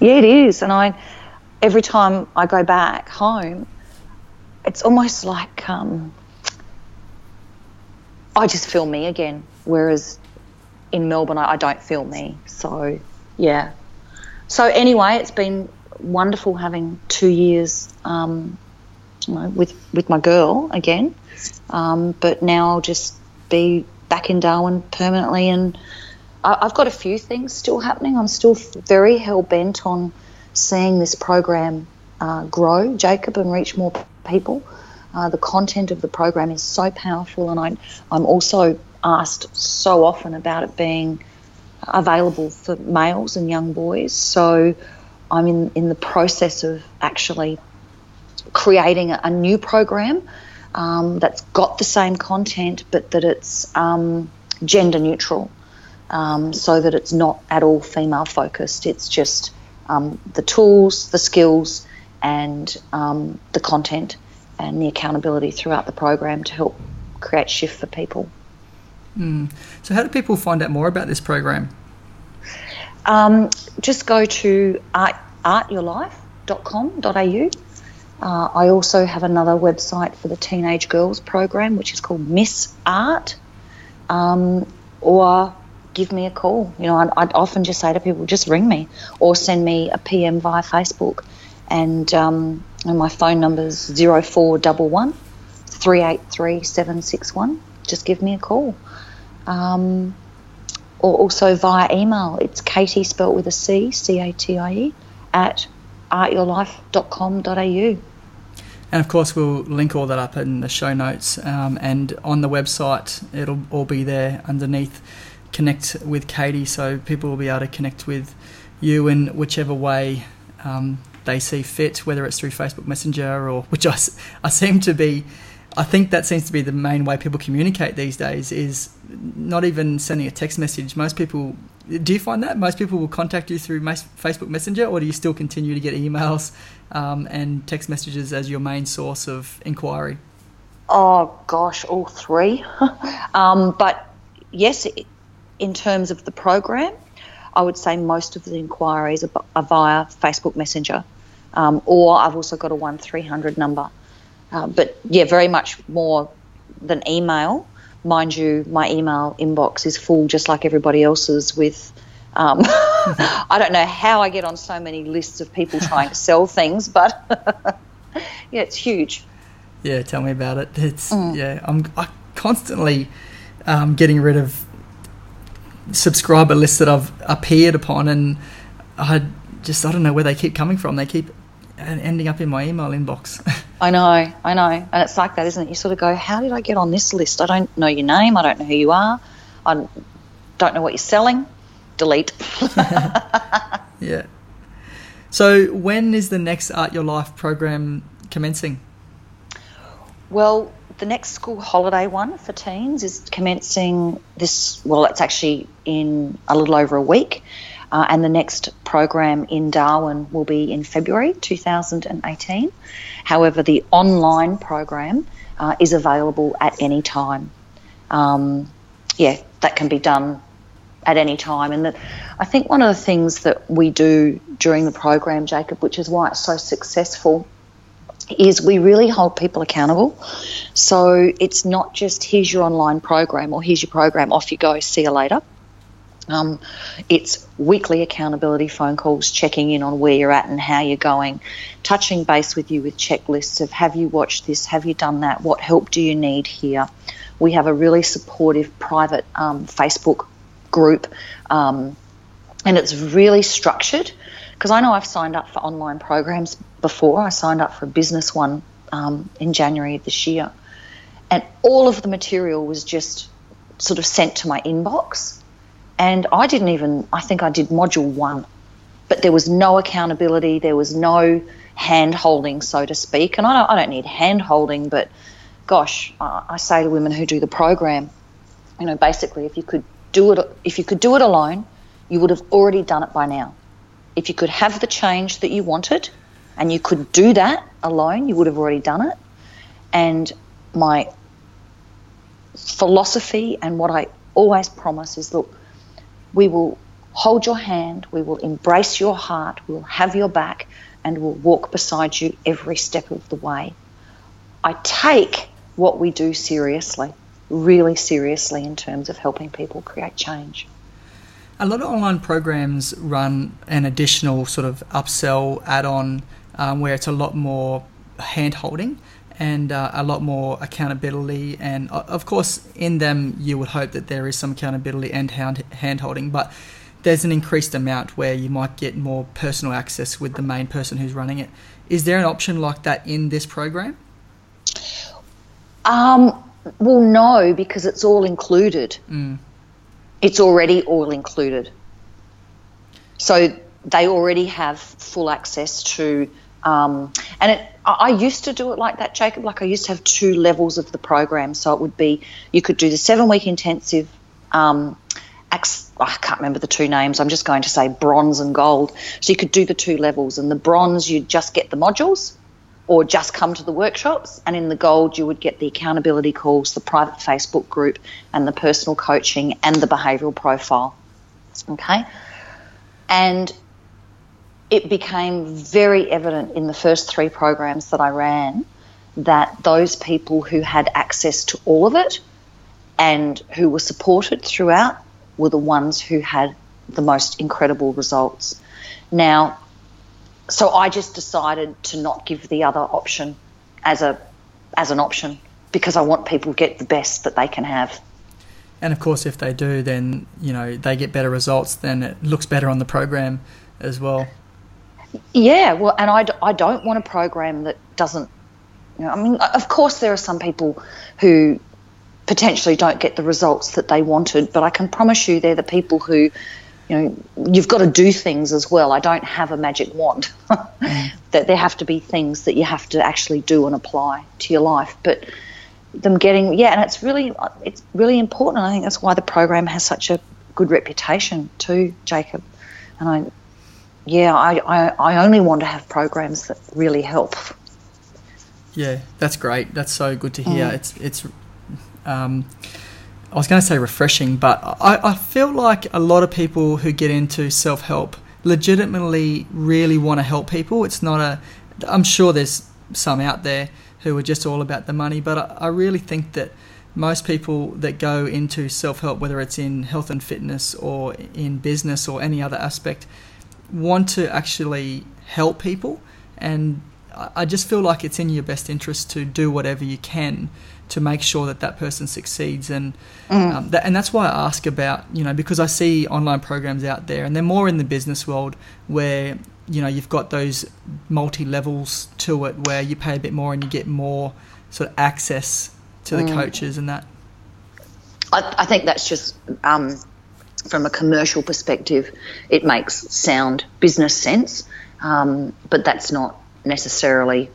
Yeah, it is, and I every time I go back home, it's almost like um, I just feel me again. Whereas in Melbourne, I, I don't feel me. So, yeah. So, anyway, it's been wonderful having two years um, you know, with, with my girl again. Um, but now I'll just be back in Darwin permanently. And I, I've got a few things still happening. I'm still very hell bent on seeing this program uh, grow, Jacob, and reach more people. Uh, the content of the program is so powerful, and I, I'm also asked so often about it being available for males and young boys. So I'm in, in the process of actually creating a, a new program um, that's got the same content, but that it's um, gender neutral, um, so that it's not at all female focused. It's just um, the tools, the skills, and um, the content and the accountability throughout the program to help create shift for people. Mm. So, how do people find out more about this program? Um, just go to art, artyourlife.com.au. Uh, I also have another website for the teenage girls program, which is called Miss Art, um, or give me a call. You know, I'd, I'd, often just say to people, just ring me or send me a PM via Facebook. And, um, and my phone number's 0411 383 761. Just give me a call. Um, or also via email. It's Catie, spelt with a C, C A T I E, at artyourlife.com.au. And of course, we'll link all that up in the show notes um, and on the website. It'll all be there underneath. Connect with Catie, so people will be able to connect with you in whichever way um, they see fit, whether it's through Facebook Messenger or which I, I seem to be. I think that seems to be the main way people communicate these days. Is not even sending a text message. Most people do you find that most people will contact you through Facebook Messenger, or do you still continue to get emails um, and text messages as your main source of inquiry? Oh gosh, all three. um, but yes, in terms of the program, I would say most of the inquiries are, are via Facebook Messenger, um, or I've also got a one three hundred number. Uh, but yeah, very much more than email mind you, my email inbox is full just like everybody else's with. Um, I don't know how I get on so many lists of people trying to sell things, but yeah, it's huge. Yeah, tell me about it. It's mm. yeah, I'm I constantly um, getting rid of subscriber list that I've appeared upon, and I just I don't know where they keep coming from. They keep ending up in my email inbox. I know, I know. And it's like that, isn't it? You sort of go, how did I get on this list? I don't know your name. I don't know who you are. I don't know what you're selling. Delete. yeah. So, when is the next Art Your Life program commencing? Well, the next school holiday one for teens is commencing this, well, it's actually in a little over a week. Uh, and the next program in Darwin will be in February 2018. However, the online program uh, is available at any time. Um, yeah, that can be done at any time. And I think one of the things that we do during the program, Jacob, which is why it's so successful, is we really hold people accountable. So it's not just here's your online program or here's your program, off you go, see you later. Um, it's weekly accountability phone calls, checking in on where you're at and how you're going, touching base with you with checklists of have you watched this, have you done that, what help do you need here. We have a really supportive private um, Facebook group, um, and it's really structured because I know I've signed up for online programs before. I signed up for a business one um, in January this year, and all of the material was just sort of sent to my inbox and I didn't even, I think I did module one, but there was no accountability, there was no hand holding, so to speak. And I don't, I don't need hand holding, but gosh, I say to women who do the program, you know, basically, if you could do it, if you could do it alone, you would have already done it by now. If you could have the change that you wanted, and you could do that alone, you would have already done it. And my philosophy and what I always promise is look, we will hold your hand, we will embrace your heart, we'll have your back, and we'll walk beside you every step of the way. I take what we do seriously, really seriously, in terms of helping people create change. A lot of online programs run an additional sort of upsell add on um, where it's a lot more hand holding and uh, a lot more accountability. And uh, of course, in them, you would hope that there is some accountability and hand holding, but there's an increased amount where you might get more personal access with the main person who's running it. Is there an option like that in this program? Um, well, no, because it's all included. Mm. It's already all included. So they already have full access to um, and it, I used to do it like that, Jacob. Like I used to have two levels of the program. So it would be you could do the seven week intensive. Um, I can't remember the two names. I'm just going to say bronze and gold. So you could do the two levels. And the bronze, you'd just get the modules or just come to the workshops. And in the gold, you would get the accountability calls, the private Facebook group, and the personal coaching and the behavioural profile. Okay. And it became very evident in the first three programs that I ran that those people who had access to all of it and who were supported throughout were the ones who had the most incredible results. Now, so I just decided to not give the other option as a as an option because I want people to get the best that they can have. And of course, if they do, then you know they get better results. Then it looks better on the program as well. Yeah, well, and I, I don't want a program that doesn't. You know, I mean, of course, there are some people who potentially don't get the results that they wanted, but I can promise you they're the people who, you know, you've got to do things as well. I don't have a magic wand. that there have to be things that you have to actually do and apply to your life, but them getting yeah, and it's really it's really important. I think that's why the program has such a good reputation too, Jacob. And I, yeah, I, I, I only want to have programs that really help. Yeah, that's great. That's so good to hear. Mm. It's it's. Um, I was going to say refreshing, but I, I feel like a lot of people who get into self help legitimately really want to help people. It's not a. I'm sure there's some out there who are just all about the money. But I, I really think that most people that go into self help, whether it's in health and fitness or in business or any other aspect, want to actually help people. And I just feel like it's in your best interest to do whatever you can to make sure that that person succeeds. And mm. um, that, and that's why I ask about you know because I see online programs out there, and they're more in the business world where you know you've got those multi levels to it where you pay a bit more and you get more sort of access to the mm. coaches and that. I, I think that's just um, from a commercial perspective, it makes sound business sense, um, but that's not necessarily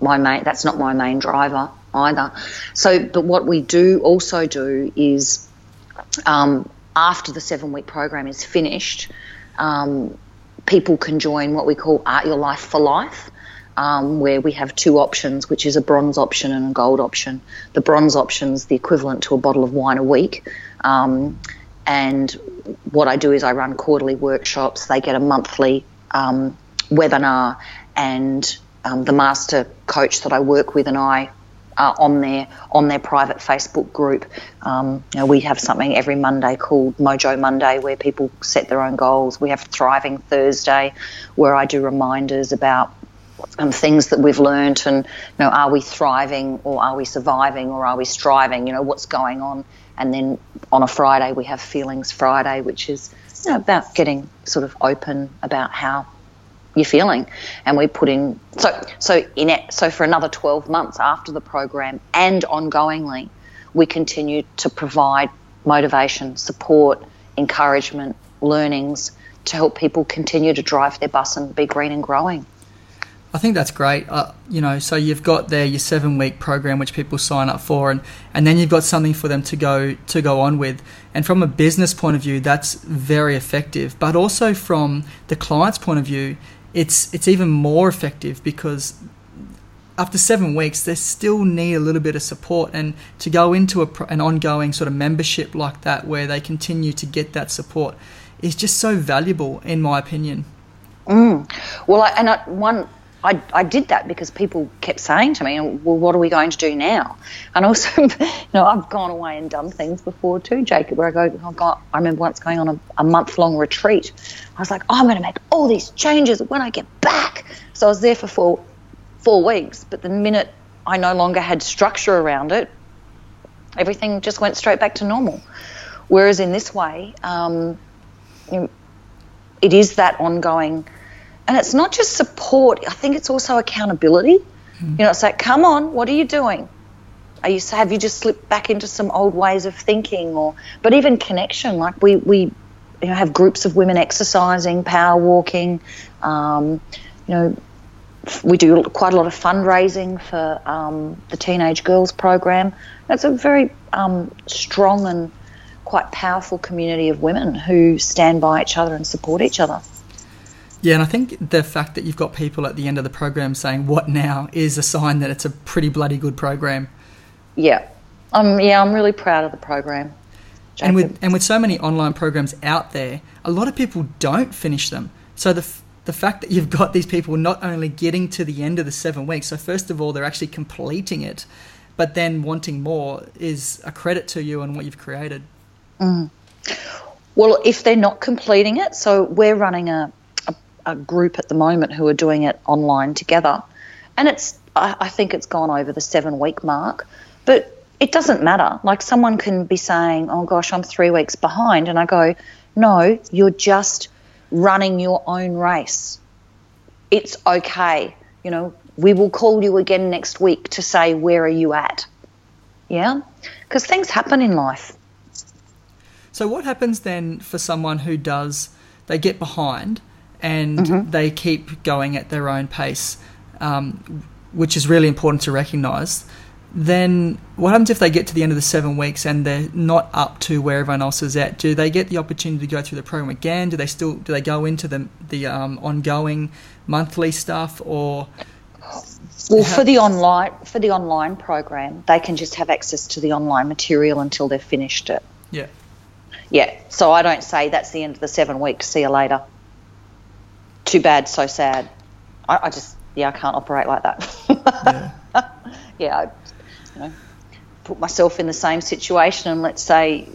my main. That's not my main driver either. So, but what we do also do is um, after the seven week program is finished, um, people can join what we call Art Your Life for Life. Um, where we have two options, which is a bronze option and a gold option. The bronze option is the equivalent to a bottle of wine a week. Um, and what I do is I run quarterly workshops. They get a monthly um, webinar, and um, the master coach that I work with and I are on their on their private Facebook group. Um, you know, we have something every Monday called Mojo Monday, where people set their own goals. We have Thriving Thursday, where I do reminders about um, things that we've learned and you know are we thriving or are we surviving or are we striving you know what's going on and then on a friday we have feelings friday which is you know, about getting sort of open about how you're feeling. And we put in so so in it so for another 12 months after the program and ongoingly, we continue to provide motivation, support, encouragement, learnings to help people continue to drive their bus and be green and growing. I think that's great. Uh, you know, so you've got there your seven week program which people sign up for, and, and then you've got something for them to go to go on with. And from a business point of view, that's very effective. But also from the client's point of view, it's it's even more effective because after seven weeks, they still need a little bit of support, and to go into a, an ongoing sort of membership like that, where they continue to get that support, is just so valuable, in my opinion. Mm. Well, I, and I, one I, I did that because people kept saying to me, well, what are we going to do now? And also, you know, I've gone away and done things before too, Jacob, where I go, I've got, I remember once going on a, a month long retreat. I was like, oh, I'm going to make all these changes when I get back. So I was there for four, four weeks, but the minute I no longer had structure around it, everything just went straight back to normal. Whereas in this way, um, it is that ongoing – and it's not just support, I think it's also accountability. Mm. You know, it's like, come on, what are you doing? Are you have you just slipped back into some old ways of thinking or but even connection, like we, we you know, have groups of women exercising, power walking, um, you know, we do quite a lot of fundraising for um, the Teenage Girls program. It's a very um, strong and quite powerful community of women who stand by each other and support each other. Yeah, and I think the fact that you've got people at the end of the program saying "What now?" is a sign that it's a pretty bloody good program. Yeah, um, yeah, I'm really proud of the program. Jacob. And with and with so many online programs out there, a lot of people don't finish them. So the the fact that you've got these people not only getting to the end of the seven weeks, so first of all they're actually completing it, but then wanting more is a credit to you and what you've created. Well, if they're not completing it, so we're running a, a, group at the moment who are doing it online together, and it's I, I think it's gone over the seven week mark, but it doesn't matter. Like someone can be saying, "Oh gosh, I'm three weeks behind," and I go, "No, you're just running your own race. It's okay. You know, we will call you again next week to say where are you at." Yeah, because things happen in life. So what happens then for someone who does they get behind and they keep going at their own pace, um, which is really important to recognise. Then what happens if they get to the end of the seven weeks and they're not up to where everyone else is at? Do they get the opportunity to go through the program again? Do they still do they go into the the um, ongoing monthly stuff or Well, for the online for the online program, they can just have access to the online material until they've finished it. yeah? Yeah. So I don't say that's the end of the seven weeks. See you later. Too bad, so sad. I, I just yeah, I can't operate like that. Yeah. yeah, I, you know, put myself in the same situation, and let's say,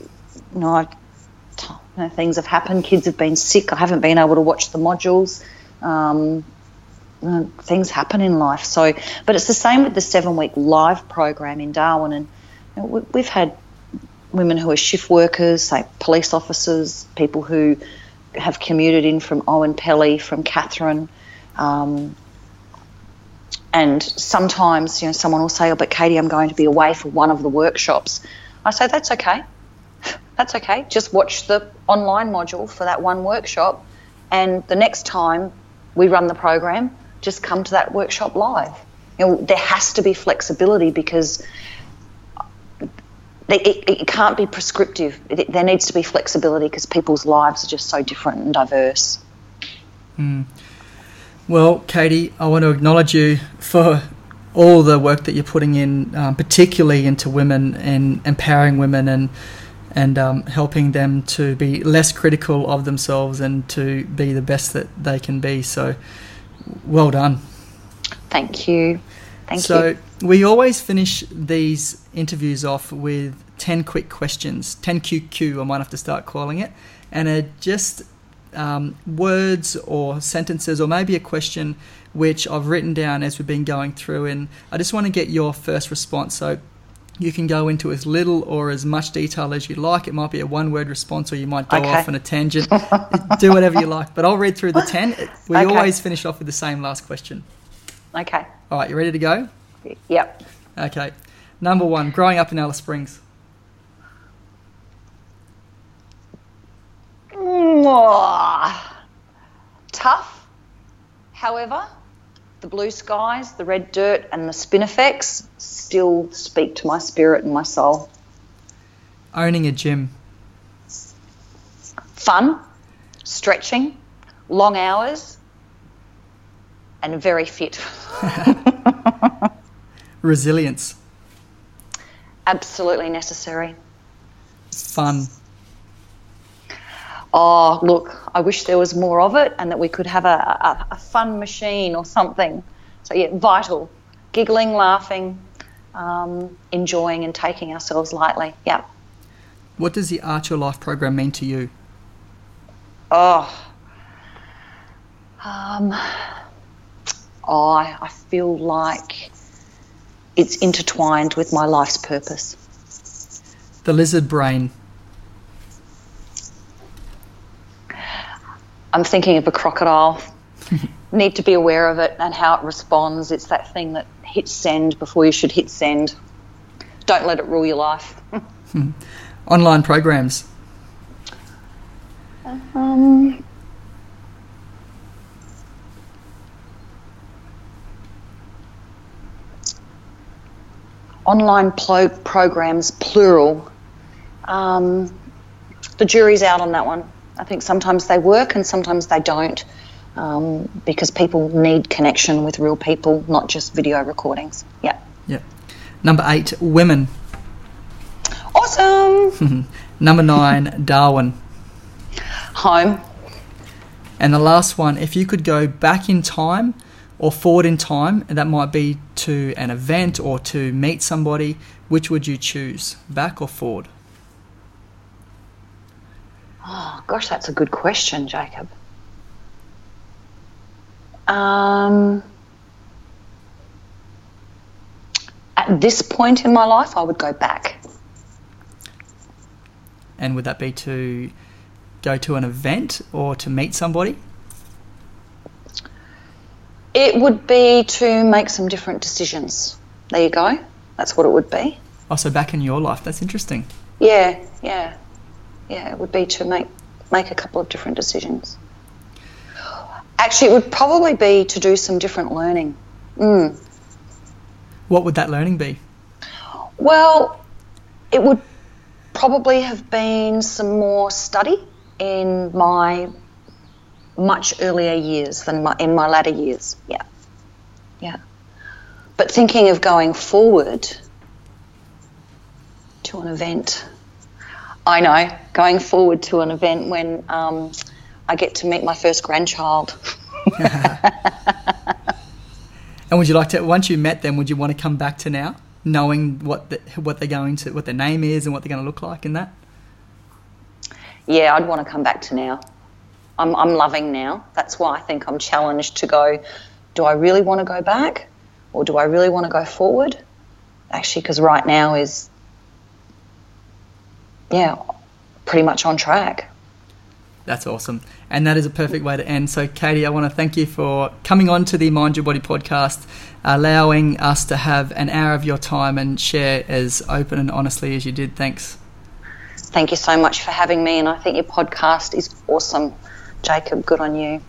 you know, I, you know, things have happened. Kids have been sick. I haven't been able to watch the modules. Um, things happen in life. So, but it's the same with the seven-week live program in Darwin, and you know, we, we've had women who are shift workers, say police officers, people who have commuted in from Owen Pelly, from Katherine. Um, and sometimes, you know, someone will say, "Oh, but Catie, I'm going to be away for one of the workshops." I say, "That's okay. That's okay. Just watch the online module for that one workshop, and the next time we run the program, just come to that workshop live." You know, there has to be flexibility because they, it, it can't be prescriptive. It, there needs to be flexibility because people's lives are just so different and diverse. Well, Catie, I want to acknowledge you for all the work that you're putting in, um, particularly into women and empowering women and and um, helping them to be less critical of themselves and to be the best that they can be. So, well done. Thank you. Thank so you. So we always finish these interviews off with 10 quick questions 10 qq i might have to start calling it and are just um, words or sentences or maybe a question which i've written down as we've been going through and i just want to get your first response so you can go into as little or as much detail as you like. It might be a one word response, or you might go Okay. off on a tangent. Do whatever you like. But I'll read through the 10. We Okay. always finish off with the same last question. Okay. All right, you ready to go? Yep. Okay. Number one, growing up in Alice Springs. Tough. However, the blue skies, the red dirt, and the spinifex still speak to my spirit and my soul. Owning a gym. Fun, stretching, long hours, and very fit. Resilience. Absolutely necessary. Fun. Oh, look, I wish there was more of it and that we could have a, a, a fun machine or something. So, yeah, vital. Giggling, laughing, um, enjoying, and taking ourselves lightly. Yeah. What does the ART Your Life program mean to you? Oh. Um, oh, I, I feel like it's intertwined with my life's purpose. The lizard brain. I'm thinking of a crocodile. Need to be aware of it and how it responds. It's that thing that hits send before you should hit send. Don't let it rule your life. Online programs. Um, online plo- programs, plural. Um, the jury's out on that one. I think sometimes they work and sometimes they don't um, because people need connection with real people, not just video recordings. Yeah. Yep. Number eight, women. Awesome! Number nine, Darwin. Home. And the last one, if you could go back in time, or forward in time, and that might be to an event or to meet somebody, which would you choose, back or forward? Oh, gosh, that's a good question, Jacob. Um, at this point in my life, I would go back. And would that be to go to an event or to meet somebody? It would be to make some different decisions. There you go. That's what it would be. Oh, so back in your life, that's interesting. Yeah, yeah, yeah. It would be to make make a couple of different decisions. Actually, it would probably be to do some different learning. Mm. What would that learning be? Well, it would probably have been some more study in my much earlier years than my, in my latter years. Yeah. Yeah. But thinking of going forward to an event, I know, going forward to an event when um, I get to meet my first grandchild. and would you like to, once you met them, would you want to come back to now, knowing what the, what they're going to, what their name is, and what they're going to look like in that? Yeah, I'd want to come back to now. I'm, I'm loving now. That's why I think I'm challenged to go. Do I really want to go back, or do I really want to go forward? Actually, because right now is, yeah, pretty much on track. That's awesome. And that is a perfect way to end. So, Catie, I want to thank you for coming on to the Mind Your Body podcast, allowing us to have an hour of your time and share as open and honestly as you did. Thanks. Thank you so much for having me. And I think your podcast is awesome. Jacob, good on you.